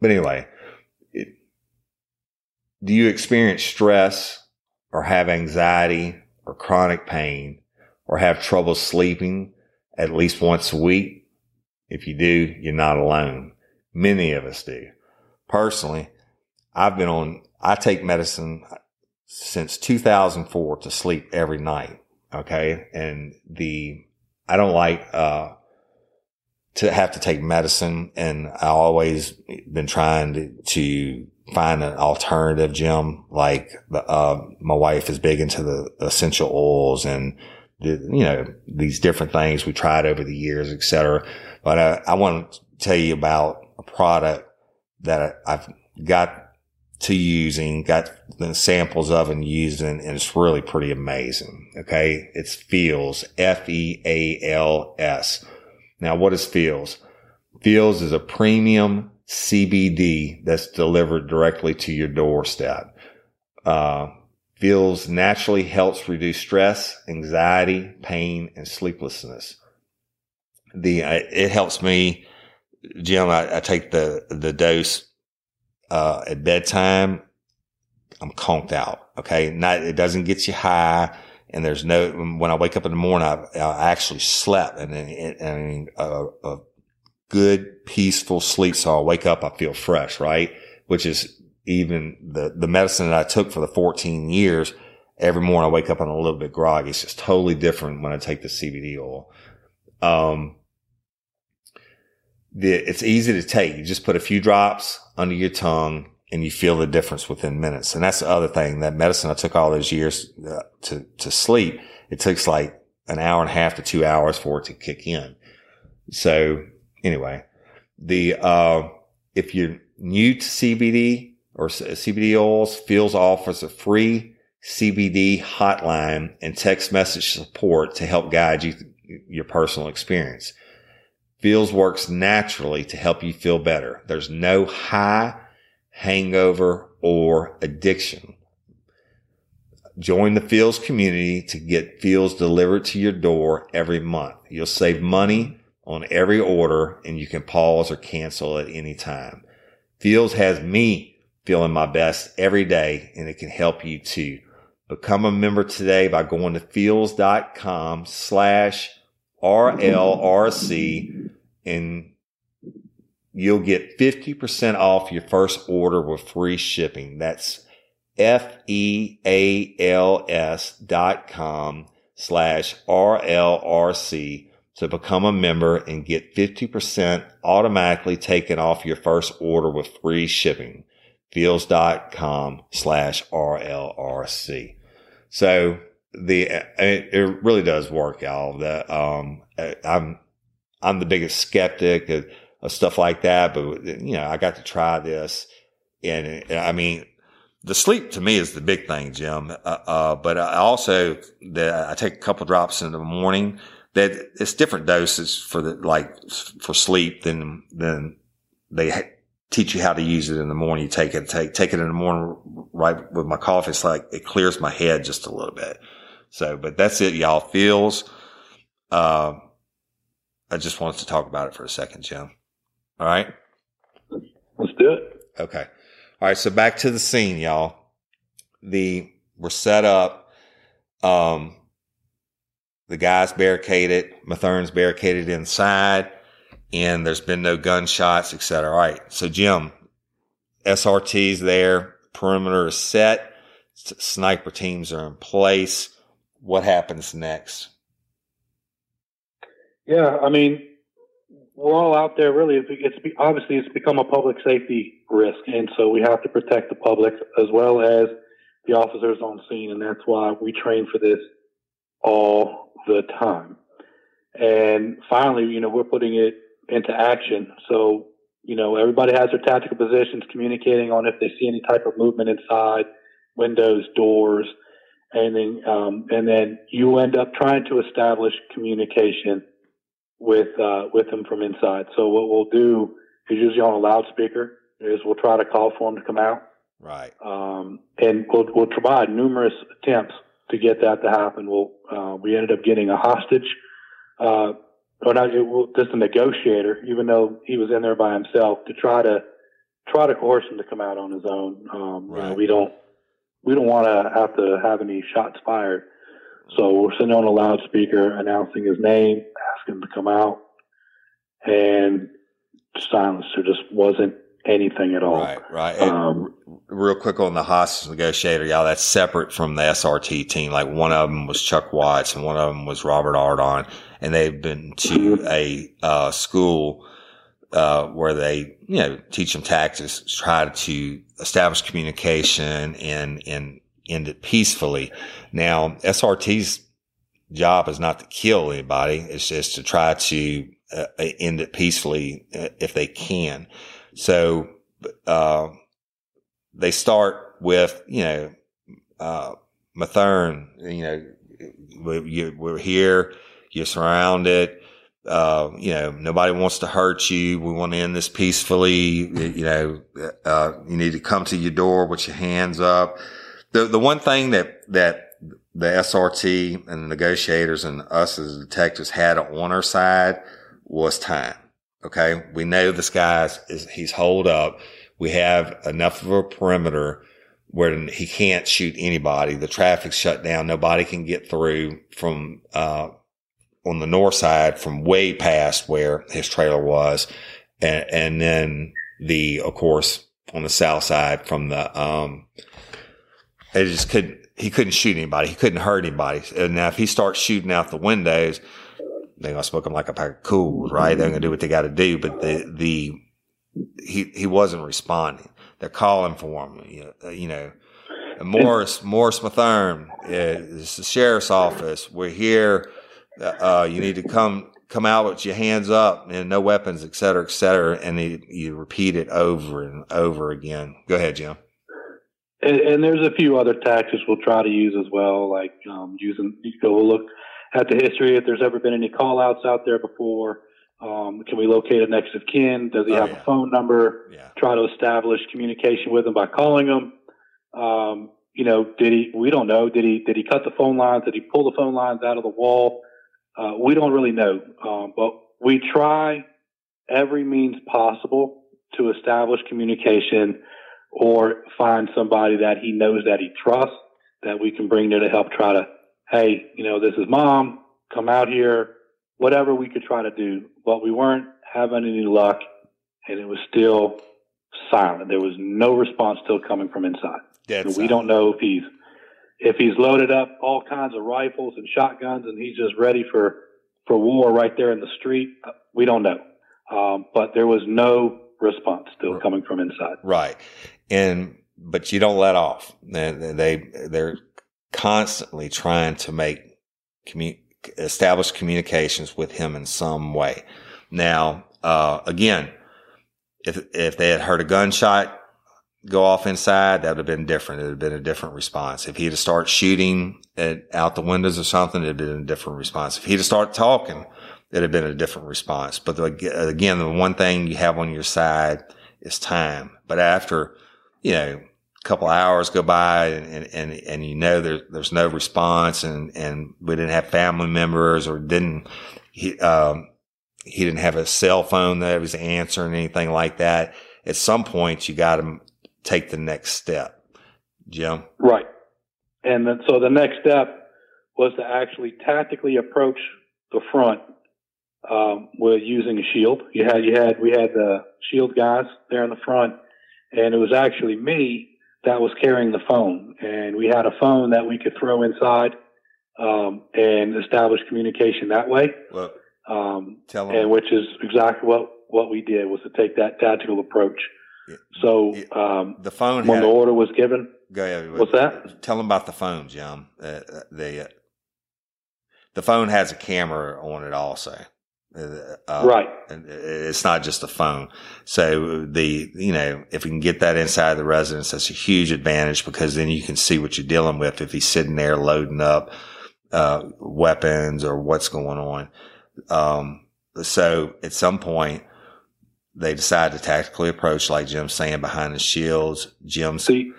but anyway, it, do you experience stress or have anxiety or chronic pain or have trouble sleeping at least once a week? If you do, you're not alone. Many of us do. Personally, I've been on, I take medicine since 2004 to sleep every night. Okay. And the, I don't like, uh, to have to take medicine and I always been trying to, to find an alternative, Jim. Like, uh, my wife is big into the essential oils and the, you know, these different things we tried over the years, et cetera. But uh, I want to tell you about a product that I've got to using, got the samples of and using, and it's really pretty amazing. Okay. It's Feals, F-E-A-L-S. Now, what is Feals? Feals is a premium CBD that's delivered directly to your doorstep. Uh, Feals naturally helps reduce stress, anxiety, pain, and sleeplessness. The, uh, it helps me, Jim, I, I take the, the dose uh, at bedtime, I'm conked out. Okay. Not, it doesn't get you high. And there's no, when I wake up in the morning, I, I actually slept and, and, a, a good, peaceful sleep. So I wake up, I feel fresh, right? Which is even the, the medicine that I took for the 14 years. Every morning I wake up, I'm a little bit groggy. It's just totally different when I take the CBD oil. Um, the, it's easy to take. You just put a few drops under your tongue and you feel the difference within minutes. And that's the other thing that medicine I took all those years uh, to, to sleep. It takes like an hour and a half to two hours for it to kick in. So anyway, the, uh, if you're new to CBD or CBD oils, Feals offers a free CBD hotline and text message support to help guide you your personal experience. Feals works naturally to help you feel better. There's no high, hangover, or addiction. Join the Feals community to get Feals delivered to your door every month. You'll save money on every order and you can pause or cancel at any time. Feals has me feeling my best every day and it can help you too. Become a member today by going to feals.com slash RLRC and you'll get 50% off your first order with free shipping. That's F-E-A-L-S dot com slash R-L-R-C to become a member and get 50% automatically taken off your first order with free shipping. Feals.com slash R-L-R-C. So the, it, really does work, y'all. That, um, I'm, I'm the biggest skeptic of, of, stuff like that, but you know, I got to try this and I mean, the sleep to me is the big thing, Jim. Uh, uh, but I also, the, I take a couple drops in the morning that it's different doses for the, like for sleep than, than they ha- teach you how to use it in the morning. You take it, take, take it in the morning right with my coffee. It's like it clears my head just a little bit. So, but that's it, y'all. Feals. Uh, I just wanted to talk about it for a second, Jim. All right. Let's do it. Okay. All right. So back to the scene, y'all. The we're set up. Um, the guy's barricaded. Mathern's barricaded inside, and there's been no gunshots, etc. All right. So Jim, SRT's there. Perimeter is set. Sniper teams are in place. What happens next? Yeah, I mean, we're all out there. Really, it's, it's obviously it's become a public safety risk, and so we have to protect the public as well as the officers on scene, and that's why we train for this all the time. And finally, you know, we're putting it into action. So, you know, everybody has their tactical positions, communicating on if they see any type of movement inside, windows, doors, and then um, and then you end up trying to establish communication with uh, with them from inside. So what we'll do is usually on a loudspeaker is we'll try to call for them to come out, Right. um, and we'll we'll provide numerous attempts to get that to happen. We'll uh, we ended up getting a hostage, uh, or not it, well, just a negotiator, even though he was in there by himself, to try to try to coerce him to come out on his own. Um, you know, we don't we don't want to have to have any shots fired. So we're sitting on a loudspeaker announcing his name, asking him to come out, and silence. There just wasn't anything at all. Right. Right. Um, real quick on the hostage negotiator, y'all, that's separate from the SRT team. Like one of them was Chuck Watts and one of them was Robert Ardon, and they've been to a uh, school uh, where they, you know, teach them tactics, try to establish communication and and end it peacefully. Now, SRT's job is not to kill anybody; it's just to try to uh, end it peacefully uh, if they can. So. Uh, they start with, you know, uh, Mathern, you know, you, we're here, you're surrounded, uh, you know, nobody wants to hurt you. We want to end this peacefully. You know, uh, you need to come to your door with your hands up. The, the one thing that, that the SRT and the negotiators and us as detectives had on our side was time. Okay. We know this guy's is, he's holed up. We have enough of a perimeter where he can't shoot anybody. The traffic's shut down. Nobody can get through from, uh, on the north side from way past where his trailer was. And, and then the, of course, on the south side from the, um, they just couldn't, he couldn't shoot anybody. He couldn't hurt anybody. And now if he starts shooting out the windows, they're going to smoke him like a pack of Kools, right? They're going to do what they got to do. But the, the, he, he wasn't responding. They're calling for him, you know, you know Morris, Morris Mathern, uh, it's the sheriff's office. We're here. Uh, you need to come, come out with your hands up and no weapons, et cetera, et cetera. And you, you repeat it over and over again. Go ahead, Jim. And, and there's a few other tactics we'll try to use as well, like um, using, you go look at the history if there's ever been any call outs out there before. Um, can we locate a next of kin? Does he Oh, have yeah. a phone number? Yeah. Try to establish communication with him by calling him. Um, you know, did he? We don't know. Did he? Did he cut the phone lines? Did he pull the phone lines out of the wall? Uh, we don't really know. Um, but we try every means possible to establish communication or find somebody that he knows that he trusts that we can bring there to help try to, hey, you know, this is mom, come out here, whatever we could try to do. But we weren't having any luck and it was still silent. There was no response still coming from inside. Dead we don't know if he's if he's loaded up all kinds of rifles and shotguns and he's just ready for for war right there in the street. We don't know. Um, but there was no response still coming from inside. Right. And, but you don't let off. They, they, they're constantly trying to make commu- establish communications with him in some way. Now, uh, again, if, if they had heard a gunshot go off inside, that would have been different. It would have been a different response. If he'd have started shooting at, out the windows or something, it'd have been a different response. If he'd have started talking, it'd have been a different response. But the, again, the one thing you have on your side is time. But after, you know, couple hours go by and, and, and, you know, there, there's no response and, and we didn't have family members or didn't, he, um, he didn't have a cell phone that was answering anything like that. At some point, you got to take the next step. Jim? Right. And then, so the next step was to actually tactically approach the front um, with using a shield. You had, you had, we had the shield guys there in the front, and it was actually me that was carrying the phone. And we had a phone that we could throw inside um, and establish communication that way. Well, um, tell them. and which is exactly what, what we did was to take that tactical approach. Yeah. So um, the phone when the order was given, go ahead. what's that? Tell them about the phone, Jim. Uh, uh, the, uh, the phone has a camera on it also. Uh, right. it's not just a phone. So the, you know, if we can get that inside the residence, that's a huge advantage because then you can see what you're dealing with if he's sitting there loading up, uh, weapons or what's going on. Um, so at some point they decide to tactically approach, like Jim's saying, behind the shields. Jim's, See,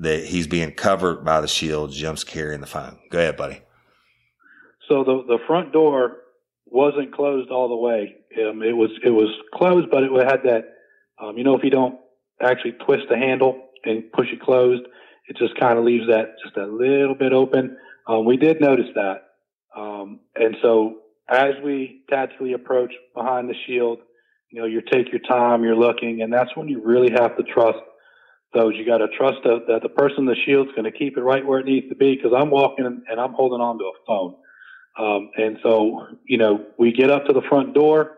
that he's being covered by the shield. Jim's carrying the phone. Go ahead, buddy. so the the front door wasn't closed all the way. Um, it was it was closed, but it had that. Um, you know, if you don't actually twist the handle and push it closed, it just kind of leaves that just a little bit open. Um, we did notice that, um, and so as we tactically approach behind the shield, you know, you take your time, you're looking, and that's when you really have to trust those. You got to trust that, the person in the shield's going to keep it right where it needs to be. Because I'm walking and I'm holding on to a phone, um, and so you know, we get up to the front door,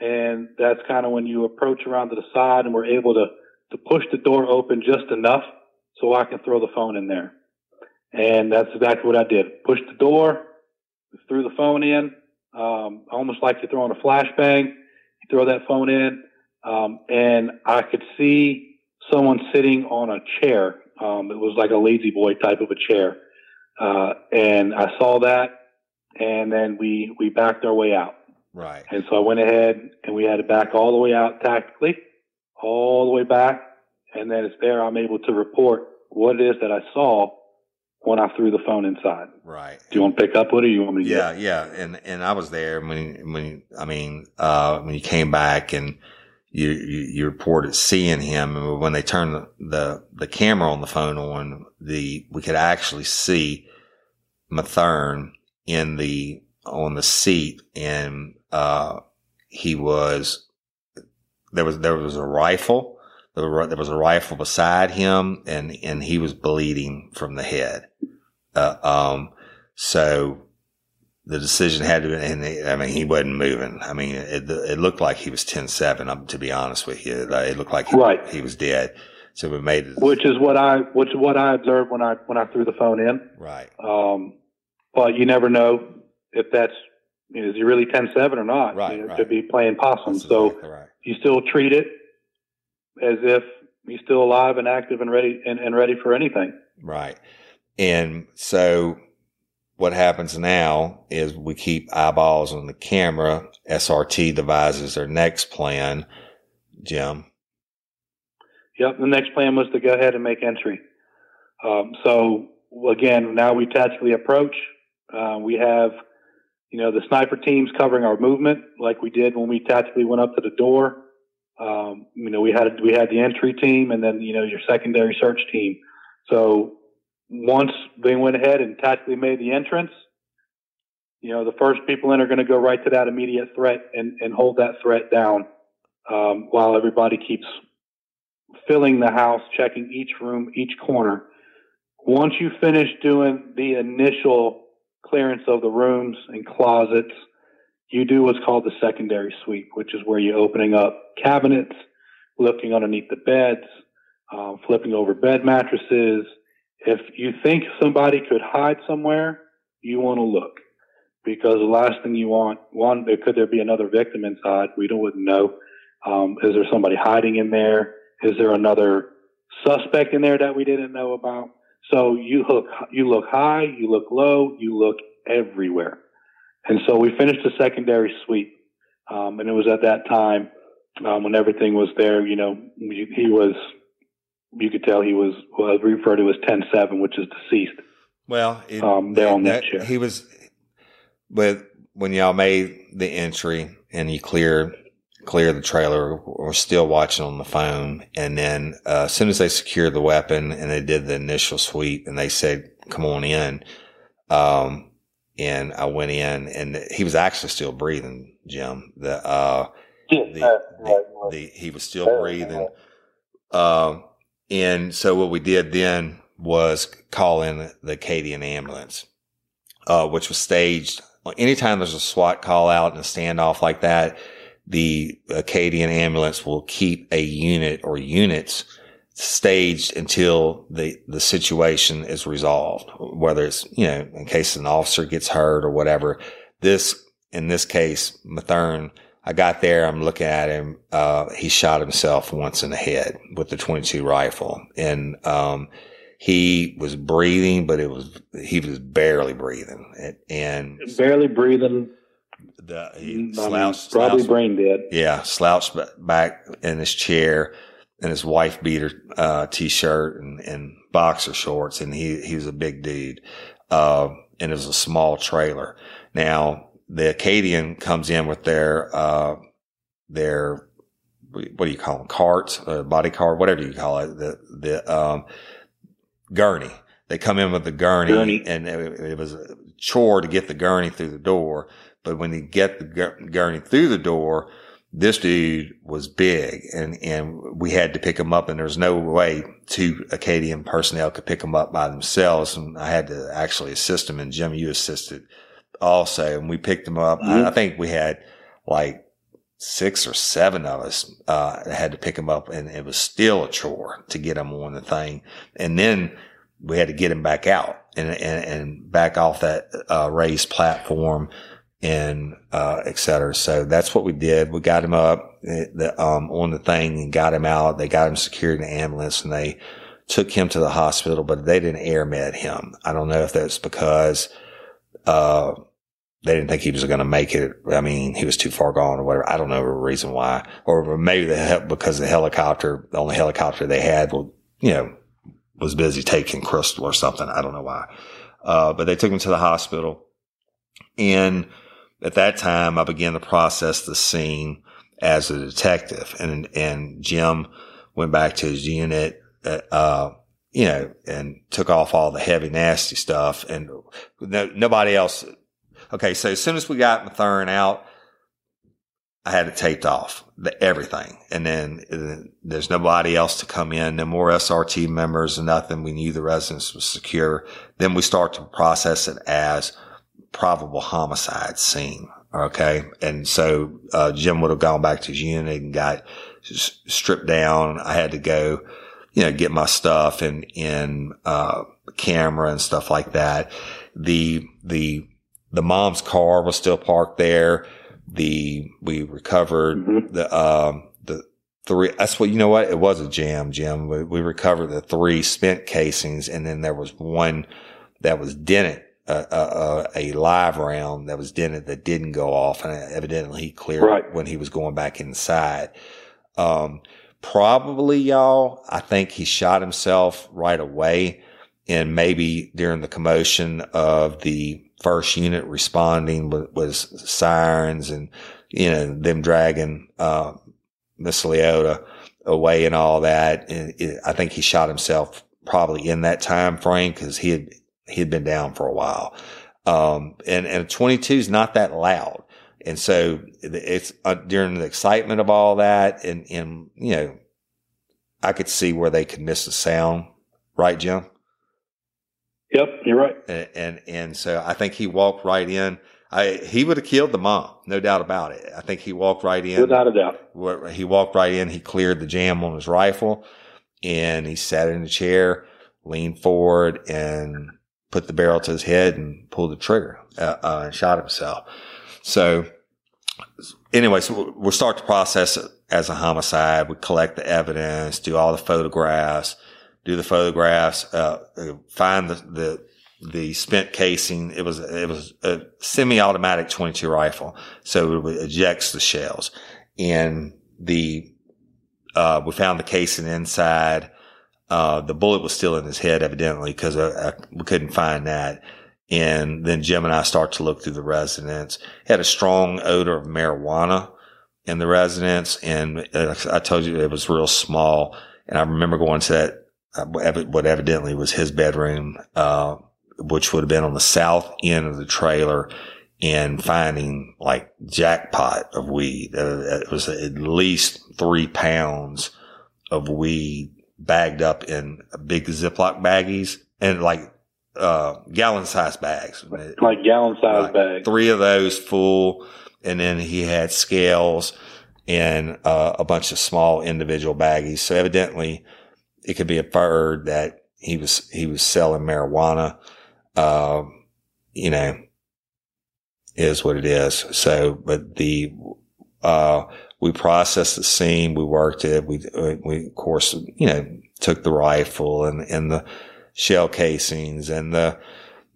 and that's kind of when you approach around to the side, and we're able to to push the door open just enough so I can throw the phone in there. And that's exactly what I did. Pushed the door, threw the phone in, um, almost like you're throwing a flashbang. You throw that phone in, um, and I could see someone sitting on a chair. Um, it was like a lazy boy type of a chair. Uh, and I saw that, and then we, we backed our way out. Right. And so I went ahead and we had to back all the way out tactically, all the way back. And then it's there I'm able to report what it is that I saw when I threw the phone inside. Right. Do you want to pick up with it? Or you want me to? Yeah, yeah, and and I was there when when I mean uh, when you came back and you, you you reported seeing him, and when they turned the, the the camera on the phone on, the we could actually see Mathern in the on the seat, and uh, he was there was there was a rifle. There was, a rifle beside him, and and he was bleeding from the head. Uh, um, so the decision had to be, and I mean, he wasn't moving. I mean, it, it looked like he was 10 7, um, to be honest with you. It looked like he, Right. he was dead. So we made it. Which is what I, which is what I observed when I, when I threw the phone in. Right. Um, but you never know if that's, you know, is he really 10-7 or not? Right, You know, it right. Could be playing possum. That's so exactly right. you still treat it as if he's still alive and active and ready and, and ready for anything. Right. And so what happens now is we keep eyeballs on the camera. SRT devises their next plan. Jim. Yep. The next plan was to go ahead and make entry. Um, so again, now we tactically approach. Uh, we have, you know, the sniper teams covering our movement, like we did when we tactically went up to the door. Um, you know, we had we had the entry team, and then you know your secondary search team. So once they went ahead and tactically made the entrance, you know, the first people in are going to go right to that immediate threat and, and hold that threat down um, while everybody keeps filling the house, checking each room, each corner. Once you finish doing the initial clearance of the rooms and closets, you do what's called the secondary sweep, which is where you're opening up cabinets, looking underneath the beds, um, flipping over bed mattresses. If you think somebody could hide somewhere, you want to look because the last thing you want, one, could there be another victim inside? We don't wouldn't know. Um, is there somebody hiding in there? Is there another suspect in there that we didn't know about? So you look, you look high, you look low, you look everywhere. And so we finished the secondary sweep. Um, and it was at that time, um, when everything was there, you know, he was you could tell he was well referred to as 10-7, which is deceased. Well, it, Um, they're on that chair. He was, but when y'all made the entry and you cleared clear the trailer, we're still watching on the phone. And then uh, as soon as they secured the weapon and they did the initial sweep and they said, "Come on in," um, and I went in and he was actually still breathing, Jim. The uh, the, the, the he was still breathing. Um, and so what we did then was call in the Acadian ambulance, uh, which was staged. Anytime there's a SWAT call out and a standoff like that, the Acadian ambulance will keep a unit or units staged until the, the situation is resolved, whether it's, you know, in case an officer gets hurt or whatever. This, in this case, Mathern, I got there. I'm looking at him. Uh, he shot himself once in the head with the 22 rifle and, um, he was breathing, but it was, he was barely breathing and, and barely breathing. The, I he mean, slouched, probably slouched- brain dead. yeah, slouched back in his chair and his wife beater, uh, t-shirt and, and boxer shorts. And he, he was a big dude. Uh, and it was a small trailer. Now the Acadian comes in with their, uh, their, what do you call them? Carts, uh, body cart, whatever you call it. The, the, um, gurney. They come in with the gurney, Gurney. and it, it was a chore to get the gurney through the door. But when you get the gurney through the door, this dude was big and, and we had to pick him up and there's no way two Acadian personnel could pick him up by themselves. And I had to actually assist him and Jim, you assisted also. And we picked him up. I, I think we had like six or seven of us, uh, had to pick him up and it was still a chore to get him on the thing. And then we had to get him back out and, and, and back off that, uh, raised platform and uh, et cetera. So that's what we did. We got him up eh, the, um, on the thing and got him out. They got him secured in the ambulance and they took him to the hospital, but they didn't air med him. I don't know if that's because uh, they didn't think he was going to make it. I mean, he was too far gone or whatever. I don't know the reason why, or maybe the because the helicopter, the only helicopter they had, well, you know, was busy taking Crystal or something. I don't know why. Uh, but they took him to the hospital and at that time, I began to process the scene as a detective, and and Jim went back to his unit, uh, uh, you know, and took off all the heavy, nasty stuff, and no, nobody else. Okay, so as soon as we got Mathern out, I had it taped off, the, everything, and then uh, there's nobody else to come in, no more SRT members, nothing. We knew the residence was secure. Then we start to process it as probable homicide scene. Okay. And so, uh, Jim would have gone back to his unit and got stripped down. I had to go, you know, get my stuff and, in, uh, camera and stuff like that. The, the, the mom's car was still parked there. The, we recovered Mhm. the, um, the three, that's what, you know what? It was a jam, Jim. We, we recovered the three spent casings and then there was one that was dented a, a, a live round that was dented that didn't go off, and evidently he cleared Right. when he was going back inside. Um, probably y'all, I think he shot himself right away, and maybe during the commotion of the first unit responding was, was sirens and you know them dragging uh, Miss Leota away and all that. And it, I think he shot himself probably in that time frame because he had he had been down for a while. Um, and, and a 22 is not that loud. And so it's uh, during the excitement of all that. And, and, you know, I could see where they could miss the sound. Right, Jim? Yep, you're right. And, and, and so I think he walked right in. I, he would have killed the mom. No doubt about it. I think he walked right in. Without a doubt. he walked right in. He cleared the jam on his rifle and he sat in the chair, leaned forward and put the barrel to his head and pulled the trigger, uh, uh, and shot himself. So anyway, so we'll- start the process as a homicide. We collect the evidence, do all the photographs, do the photographs, uh, uh, find the, the, the spent casing. It was, it was a semi-automatic 22 rifle. So it ejects the shells and the, uh, we found the casing inside. Uh, the bullet was still in his head, evidently, because I, I, we couldn't find that. And then Jim and I start to look through the residence. Had a strong odor of marijuana in the residence, and uh, I told you it was real small. And I remember going to that uh, what evidently was his bedroom, uh, which would have been on the south end of the trailer, and finding like jackpot of weed. Uh, it was at least three pounds of weed bagged up in big Ziploc baggies and like uh, gallon size bags. Like gallon size like bags. Three of those full. And then he had scales and uh, a bunch of small individual baggies. So evidently it could be inferred that he was, he was selling marijuana. Uh, you know, is what it is. So, but the, uh, we processed the scene. We worked it. We, we, of course, you know, took the rifle and, and the shell casings and the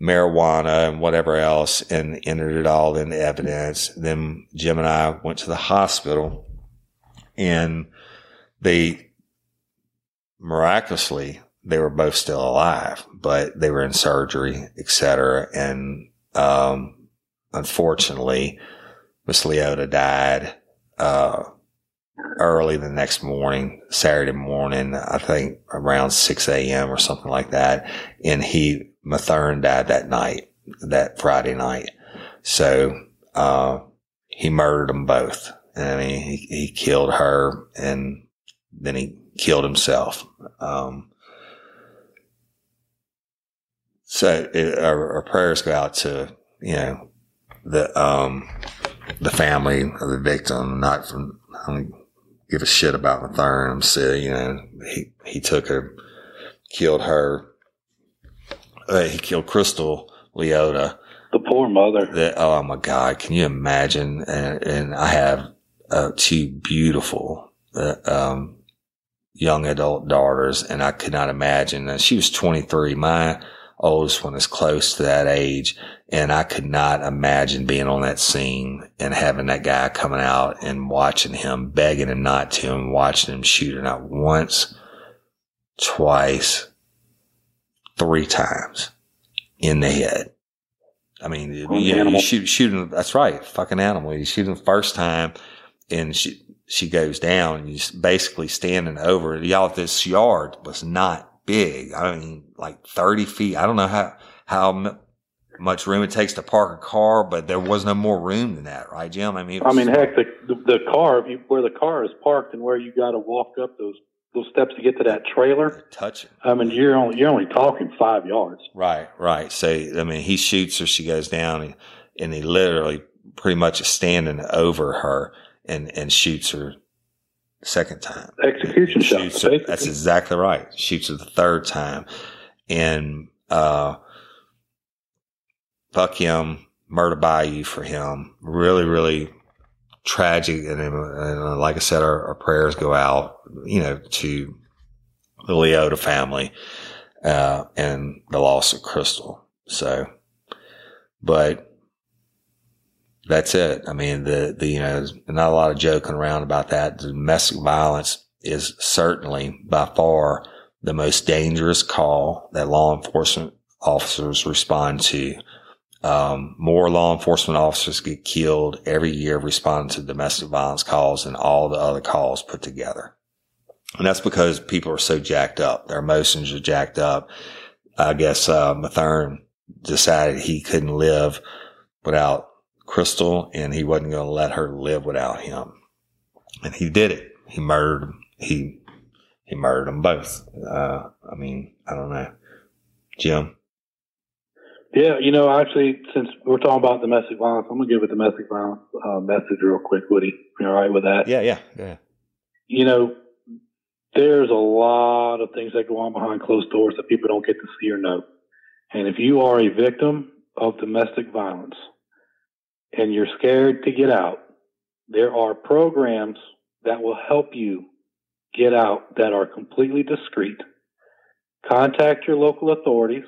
marijuana and whatever else and entered it all in evidence. Then Jim and I went to the hospital and they miraculously, they were both still alive, but they were in surgery, etc. And, um, unfortunately, Miss Leota died, uh, early the next morning, Saturday morning, I think around 6 a.m. or something like that. And he, Mathern died that night, that Friday night. So, uh, he murdered them both. I mean, he, he killed her and then he killed himself. Um, so it, our, our prayers go out to, you know, the, um, the family of the victim, not from, give a shit about Mathern. So, you know, he, he took her, killed her. Uh, he killed Crystal Leota. The poor mother. That, oh my God. Can you imagine? And, and I have uh, two beautiful, uh, um, young adult daughters and I could not imagine. And she was 23. My oldest one is close to that age. And I could not imagine being on that scene and having that guy coming out and watching him, begging him not to, and watching him shoot her not once, twice, three times in the head. I mean, you, oh, you shoot, shooting, that's right, fucking animal. You shoot him the first time and she, she goes down and you're basically standing over y'all. This yard was not big. I mean, like 30 feet. I don't know how, how much room it takes to park a car, but there was no more room than that, right, Jim? I mean, I mean, heck, the the, the car where the car is parked and where you got to walk up those those steps to get to that trailer. Touching. I mean, you're only you're only talking five yards. Right, right. So I mean, he shoots her, she goes down, and, and he literally pretty much is standing over her and and shoots her second time. Execution shot. That's exactly right. Shoots her the third time, and uh, fuck him, murder by you for him. Really, really tragic. And, and like I said, our, our, prayers go out, you know, to the Leota family, uh, and the loss of Crystal. So, but that's it. I mean, the, the, you know, not a lot of joking around about that. Domestic violence is certainly by far the most dangerous call that law enforcement officers respond to. Um, more law enforcement officers get killed every year responding to domestic violence calls than all the other calls put together. And that's because people are so jacked up. Their emotions are jacked up. I guess, uh, Mathern decided he couldn't live without Crystal and he wasn't going to let her live without him. And he did it. He murdered, he, he murdered them both. Uh, I mean, I don't know. Jim? Yeah, you know, actually, since we're talking about domestic violence, I'm gonna give a domestic violence uh, message real quick, Woody. You all right with that? Yeah, yeah, yeah. You know, there's a lot of things that go on behind closed doors that people don't get to see or know. And if you are a victim of domestic violence and you're scared to get out, there are programs that will help you get out that are completely discreet. Contact your local authorities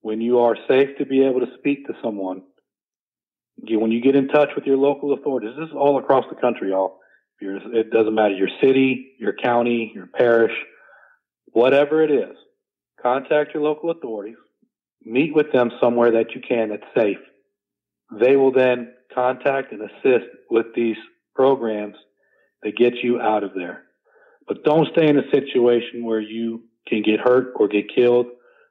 when you are safe to be able to speak to someone, when you get in touch with your local authorities, this is all across the country, y'all. it doesn't matter your city, your county, your parish. whatever it is, contact your local authorities, meet with them somewhere that you can that's safe. They will then contact and assist with these programs that get you out of there. But don't stay in a situation where you can get hurt or get killed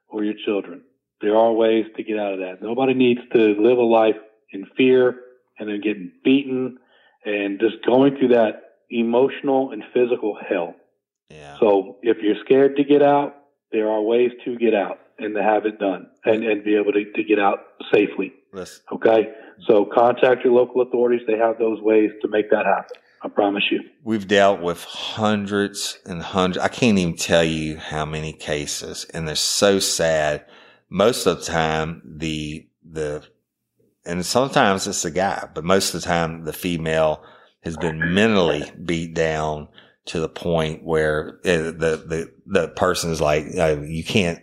or your children. There are ways to get out of that. Nobody needs to live a life in fear and then getting beaten and just going through that emotional and physical hell. Yeah. So if you're scared to get out, there are ways to get out and to have it done and, and be able to, to get out safely. Let's, Okay. So contact your local authorities. They have those ways to make that happen. I promise you. we've dealt with hundreds and hundreds. I can't even tell you how many cases and they're so sad. Most of the time, the, the, and sometimes it's the guy, but most of the time the female has been mentally beat down to the point where uh, the, the, the person is like, "Oh, you can't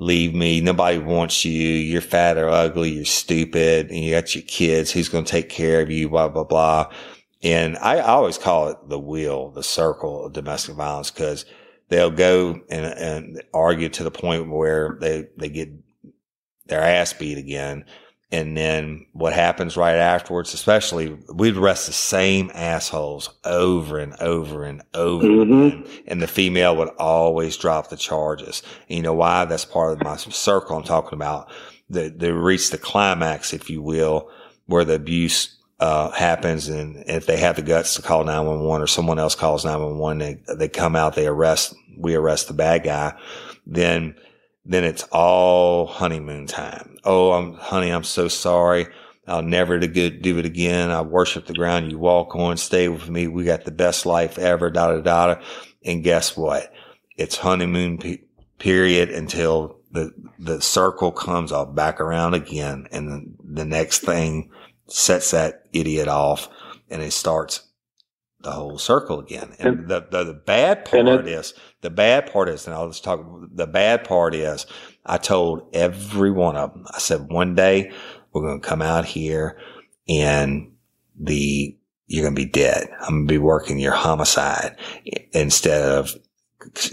leave me. Nobody wants you. You're fat or ugly. You're stupid and you got your kids. Who's going to take care of you? Blah, blah, blah. And I, always call it the wheel, the circle of domestic violence because they'll go and, and argue to the point where they, they get their ass beat again. And then what happens right afterwards, especially we'd arrest the same assholes over and over and over Mhm. again. And the female would always drop the charges. And you know why? That's part of my circle I'm talking about. They, they reach the climax, if you will, where the abuse uh, happens and if they have the guts to call 911 or someone else calls 911, they, they come out, they arrest, we arrest the bad guy, then, then it's all honeymoon time. Oh, I'm, honey, I'm so sorry. I'll never do it again. I worship the ground you walk on. Stay with me. We got the best life ever. Da da da. And guess what? It's honeymoon pe- period until the the circle comes off back around again, and then the next thing sets that idiot off, and it starts the whole circle again. And, And- the, the the bad part it- is the bad part is, and I'll just talk. The bad part is, I told every one of them. I said one day we're going to come out here, and the you're going to be dead. I'm going to be working your homicide instead of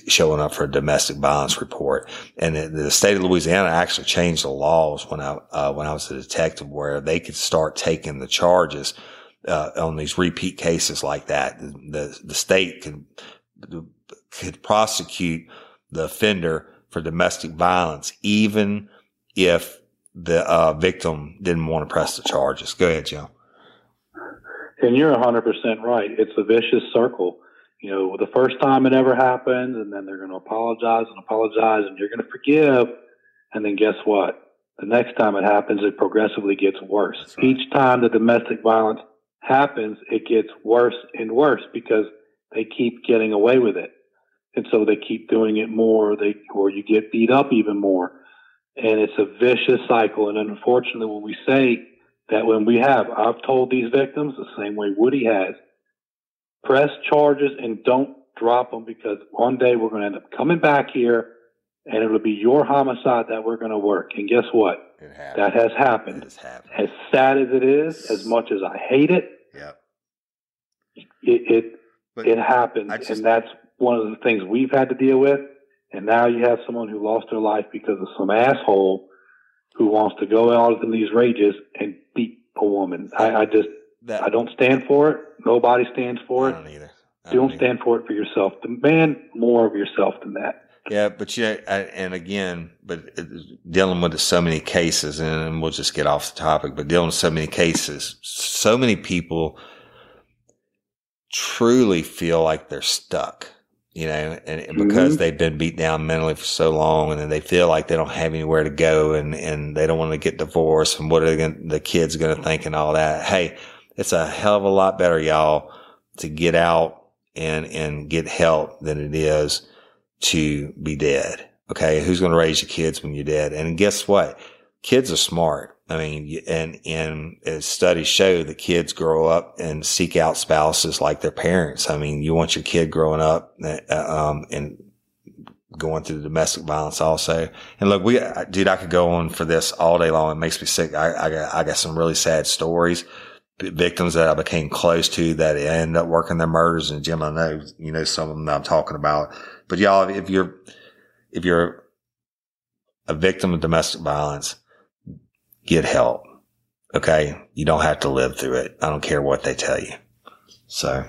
showing up for a domestic violence report. And the, the state of Louisiana actually changed the laws when I, uh, when I was a detective where they could start taking the charges, uh, on these repeat cases like that. The, the, state could, could prosecute the offender for domestic violence, even if the, uh, victim didn't want to press the charges. Go ahead, Joe. And you're 100% right. It's a vicious circle. You know, the first time it ever happens, and then they're going to apologize and apologize, and you're going to forgive. And then guess what? The next time it happens, it progressively gets worse. Right. Each time the domestic violence happens, it gets worse and worse because they keep getting away with it. And so they keep doing it more, they, or you get beat up even more. And it's a vicious cycle. And unfortunately, when we say that when we have, I've told these victims the same way Woody has, press charges and don't drop them because one day we're going to end up coming back here and it'll be your homicide that we're going to work. And guess what? It That has happened. has happened. As sad as it is, as much as I hate it. It, it, it happens. Just- and that's one of the things we've had to deal with. And now you have someone who lost their life because of some asshole who wants to go out in these rages and beat a woman. I, I just, that, I don't stand for it. Nobody stands for I it. don't either. I Don't either. stand for it for yourself. Demand more of yourself than that. Yeah, but yeah, I, and again, but uh, dealing with so many cases, and we'll just get off the topic, but dealing with so many cases, so many people truly feel like they're stuck, you know, and, and because mm-hmm. they've been beat down mentally for so long, and then they feel like they don't have anywhere to go, and and they don't want to get divorced, and what are they gonna, the kids going to think, and all that. Hey, it's a hell of a lot better, y'all, to get out and and get help than it is to be dead. Okay. Who's going to raise your kids when you're dead? And guess what? Kids are smart. I mean, and, and as studies show, the kids grow up and seek out spouses like their parents. I mean, you want your kid growing up, uh, um, and going through domestic violence also. And look, we, uh, dude, I could go on for this all day long. It makes me sick. I, I got, I got some really sad stories, victims that I became close to that end up working their murders. And Jim, I know, you know, some of them that I'm talking about, but y'all, if you're, if you're a victim of domestic violence, get help. Okay. You don't have to live through it. I don't care what they tell you. So,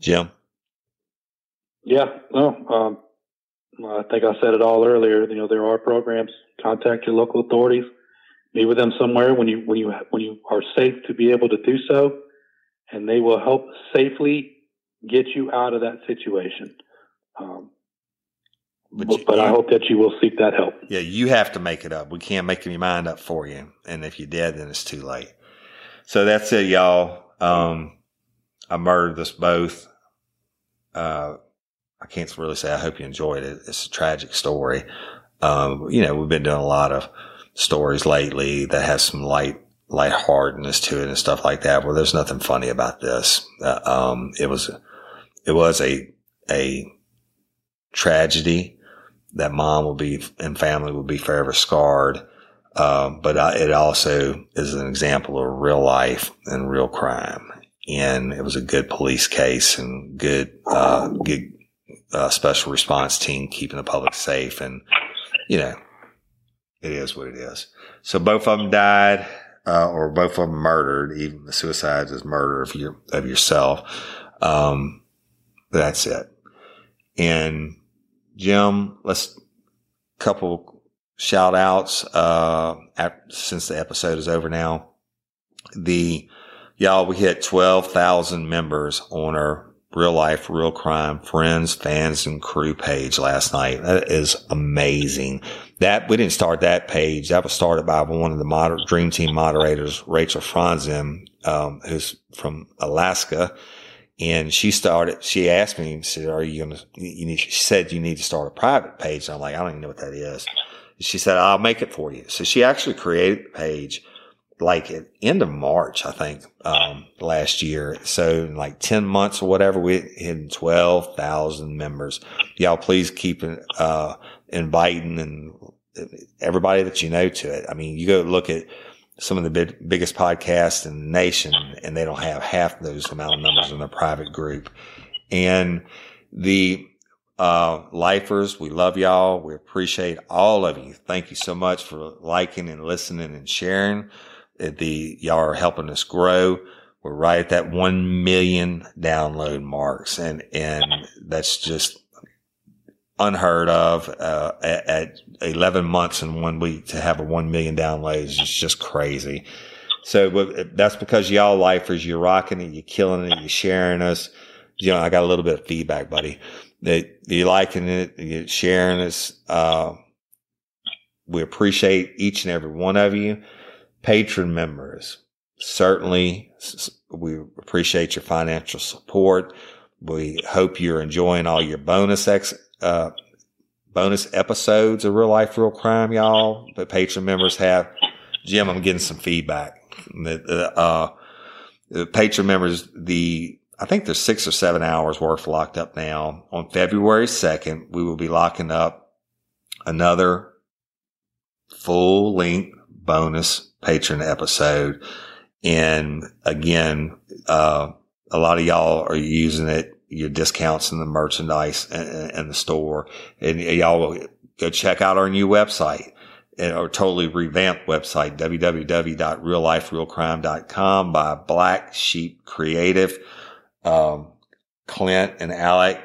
Jim. Yeah, no, um, I think I said it all earlier. You know, there are programs. Contact your local authorities. Meet with them somewhere when you when you when you are safe to be able to do so, and they will help safely get you out of that situation. Um, but, but, you, but I hope that you will seek that help. Yeah, you have to make it up. We can't make your mind up for you, and if you're dead, then it's too late. So that's it, y'all. Um, I murdered us both. Uh, I can't really say I hope you enjoyed it. It's a tragic story. Um, you know, we've been doing a lot of stories lately that has some light, lightheartedness to it and stuff like that. Well, there's nothing funny about this. Uh, um, it was, it was a, a tragedy that mom will be and family will be forever scarred. Um, but uh, it also is an example of real life and real crime. And it was a good police case and good, uh, good, uh, special response team keeping the public safe. And, you know, it is what it is. So both of them died, uh, or both of them murdered. Even the suicide is murder of your, of yourself. Um, that's it. And Jim, let's couple shout outs, uh, at, since the episode is over now. The, y'all, we hit 12,000 members on our real life, real crime friends, fans and crew page last night. That is amazing. That we didn't start that page. That was started by one of the moder- dream team moderators, Rachel Franzim, um, who's from Alaska. And she started, she asked me, said, are you going to, you need, she said, you need to start a private page. And I'm like, I don't even know what that is. She said, I'll make it for you. So she actually created the page like at end of March, I think, um, last year. So in like 10 months or whatever, we hit 12,000 members. Y'all please keep, uh, inviting and everybody that you know to it. I mean, you go look at, some of the big, biggest podcasts in the nation and they don't have half those amount of numbers in their private group. And the, uh, lifers, we love y'all. We appreciate all of you. Thank you so much for liking and listening and sharing. The, y'all are helping us grow. We're right at that 1 million download marks and, and that's just unheard of uh, at, at, 11 months in one week to have a 1 million downloads is just crazy. So that's because y'all lifers, you're rocking it, you're killing it, you're sharing us. You know, I got a little bit of feedback, buddy. That you're liking it, you're sharing us. Uh, we appreciate each and every one of you. Patron members, certainly we appreciate your financial support. We hope you're enjoying all your bonus ex, uh, bonus episodes of Real Life, Real Crime, y'all. The patron members have. Jim, I'm getting some feedback. The, uh, the patron members, the, I think there's six or seven hours worth locked up now. On February 2nd, we will be locking up another full length bonus patron episode. And again, uh, a lot of y'all are using it your discounts in the merchandise and, and the store. And y'all go check out our new website our totally revamped website, www.realliferealcrime.com by Black Sheep Creative. Um, Clint and Alec,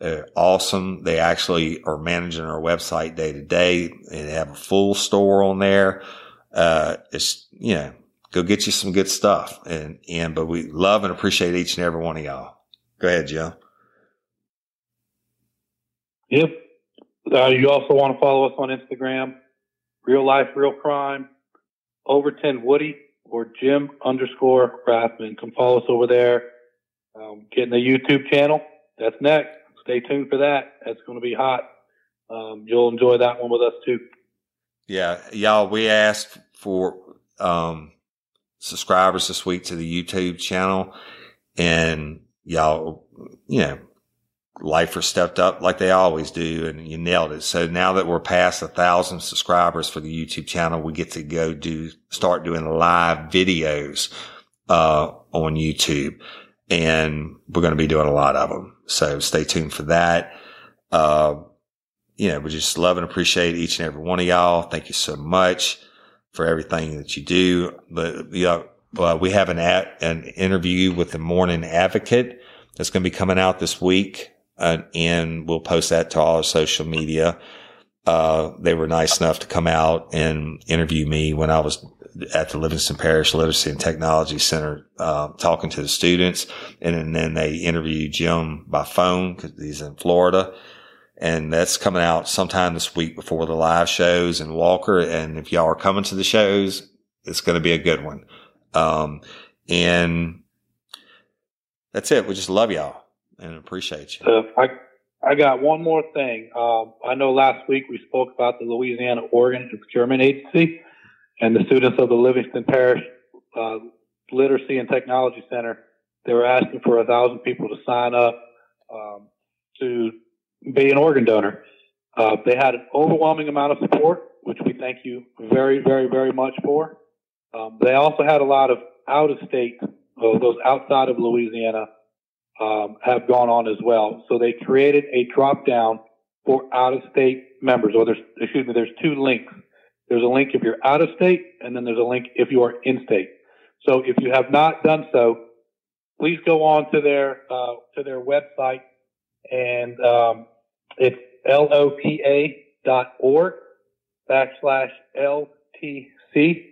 are awesome. They actually are managing our website day to day and have a full store on there. Uh, it's, you know, go get you some good stuff. And, and, but we love and appreciate each and every one of y'all. Go ahead, Joe. Yep. Uh, you also want to follow us on Instagram, Real Life, Real Crime, Overton Woody, or Jim underscore Rathman. Come follow us over there. Um, getting the YouTube channel. That's next. Stay tuned for that. That's going to be hot. Um, you'll enjoy that one with us too. Yeah, y'all. We asked for um, subscribers this week to the YouTube channel, and y'all, you know, Lifer stepped up like they always do and you nailed it. So now that we're past a thousand subscribers for the YouTube channel, we get to go do, start doing live videos, uh, on YouTube and we're going to be doing a lot of them. So stay tuned for that. Uh, you know, we just love and appreciate each and every one of y'all. Thank you so much for everything that you do. But, you know, uh, we have an, an interview with the morning advocate that's going to be coming out this week. Uh, and we'll post that to all our social media. Uh, they were nice enough to come out and interview me when I was at the Livingston Parish Literacy and Technology Center, uh, talking to the students. And, then they interviewed Jim by phone because he's in Florida. And that's coming out sometime this week before the live shows in Walker. And if y'all are coming to the shows, it's going to be a good one. Um, and that's it. We just love y'all and appreciate you. Uh, I I got one more thing. Um, I know last week we spoke about the Louisiana Organ Procurement Agency and the students of the Livingston Parish uh, Literacy and Technology Center. They were asking for a thousand people to sign up um, to be an organ donor. Uh, they had an overwhelming amount of support, which we thank you very, very, very much for. Um, they also had a lot of out of state, uh, those outside of Louisiana, um, have gone on as well. So they created a drop down for out of state members, or there's, excuse me, there's two links. There's a link if you're out of state, and then there's a link if you are in state. So if you have not done so, please go on to their uh, to their website, and um, it's lopa.org backslash LTC.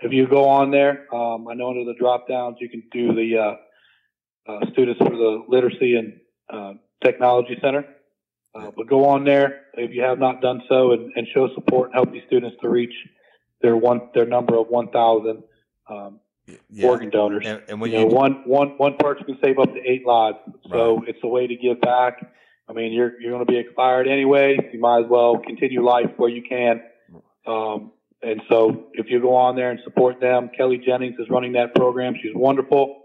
If you go on there, um, I know under the drop downs you can do the uh, uh, students for the Literacy and uh, Technology Center. Uh, but go on there if you have not done so and, and, show support and help these students to reach their one their number of 1,000 um, yeah. organ donors. And, and when you, you know, one one one person can save up to eight lives, so right. it's a way to give back. I mean, you're you're going to be expired anyway. You might as well continue life where you can. Um, and so, if you go on there and support them, Kelly Jennings is running that program. She's wonderful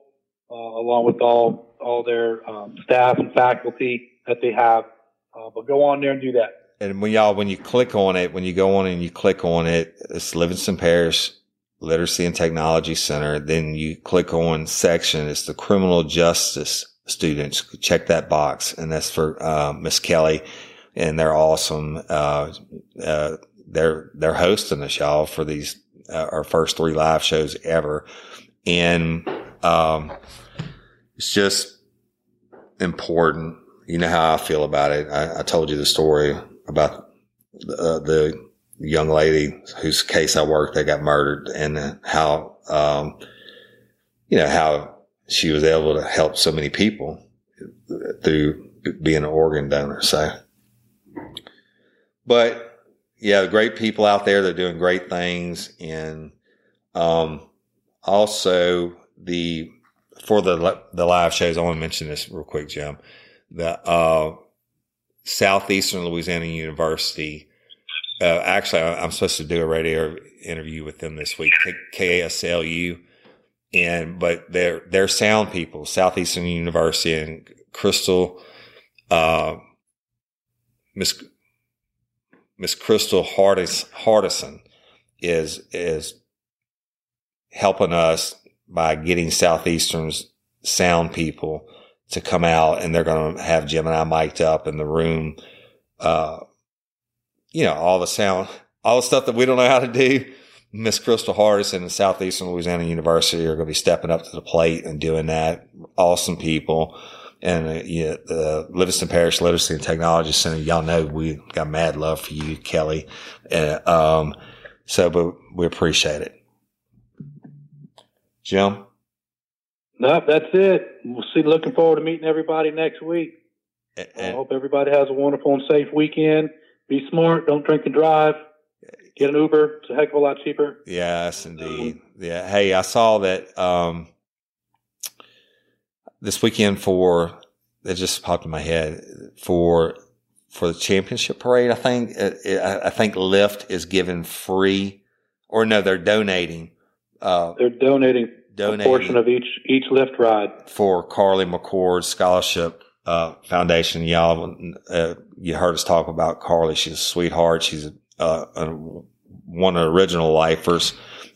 uh, along with all all their um, staff and faculty that they have. Uh, but go on there and do that. And when y'all, when you click on it, when you go on and you click on it, it's Livingston Parish Literacy and Technology Center. Then you click on section. It's the criminal justice students. Check that box. And that's for, uh, Miss Kelly. And they're awesome. Uh, uh, they're, they're hosting us, y'all, for these, uh, our first three live shows ever. And, um, it's just important. You know how I feel about it. I, I told you the story about the, uh, the, young lady whose case I worked that got murdered and how, um, you know, how she was able to help so many people through being an organ donor. So, but yeah, great people out there. They're doing great things. And, um, also the for the the live shows, I want to mention this real quick, Jim. The uh, Southeastern Louisiana University. Uh, actually, I'm supposed to do a radio interview with them this week. KSLU, and but they're they're sound people. Southeastern University and Crystal, uh, Miss Miss Crystal Hardis, Hardison is is helping us by getting Southeastern's sound people to come out and they're going to have Jim and I mic'd up in the room. Uh, you know, all the sound, all the stuff that we don't know how to do. Miss Crystal Hardison and Southeastern Louisiana University are going to be stepping up to the plate and doing that. Awesome people. And uh, yeah, the Livingston Parish Literacy and Technology Center, y'all know we got mad love for you, Kelly. Uh, um, so, but we appreciate it. Jim? No, that's it. We'll see. Looking forward to meeting everybody next week. And, I hope everybody has a wonderful and safe weekend. Be smart. Don't drink and drive. Get an Uber. It's a heck of a lot cheaper. Yes, indeed. Yeah. Hey, I saw that um, this weekend for it just popped in my head for for the championship parade. I think I think Lyft is giving free, or no, they're donating uh, They're donating, donating a portion of each each Lyft ride for Carley McCord's scholarship uh, Foundation. Y'all, uh, you heard us talk about Carley. She's a sweetheart. She's uh, a, one of the original lifers,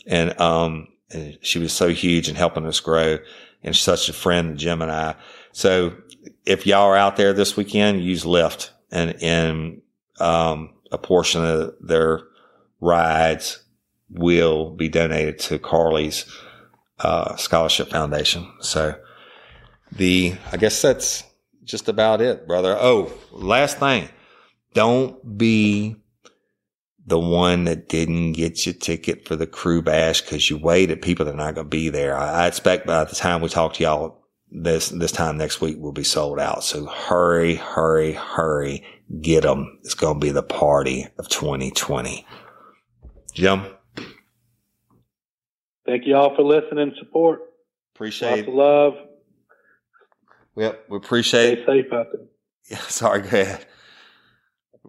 and um, and she was so huge in helping us grow, and such a friend Jim and I. So if y'all are out there this weekend, use Lyft, and and um, a portion of their rides will be donated to Carley's uh, scholarship foundation. So the I guess that's just about it, brother. Oh, last thing. Don't be the one that didn't get your ticket for the Krewe Bash because you waited. People that are not going to be there. I, I, expect by the time we talk to y'all this, this time next week, will be sold out. So hurry, hurry, hurry. Get them. It's going to be the party of 2020. Jim. Thank you all for listening and support. Appreciate Lots of love. Yep, we appreciate Stay safe out there. Yeah, sorry, go ahead.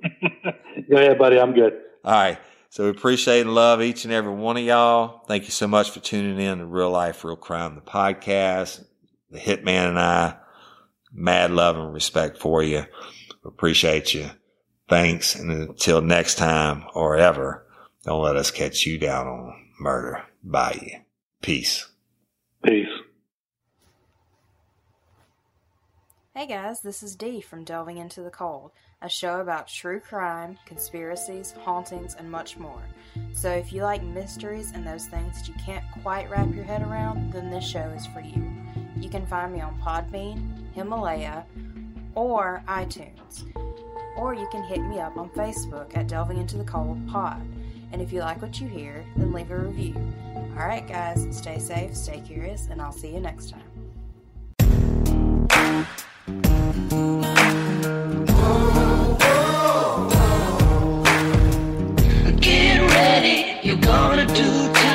Go ahead, buddy. I'm good. All right. So we appreciate and love each and every one of y'all. Thank you so much for tuning in to Real Life, Real Crime, the podcast. The Hitman and I, mad love and respect for you. Appreciate you. Thanks. And until next time or ever, don't let us catch you down on murder. Bye. Peace. Peace. Hey guys, this is Dee from Delving into the Cold, a show about true crime, conspiracies, hauntings, and much more. So if you like mysteries and those things that you can't quite wrap your head around, then this show is for you. You can find me on Podbean, Himalaya, or iTunes. Or you can hit me up on Facebook at Delving into the Cold Pod. And if you like what you hear, then leave a review. Alright, guys, stay safe, stay curious, and I'll see you next time. Get ready, you're gonna do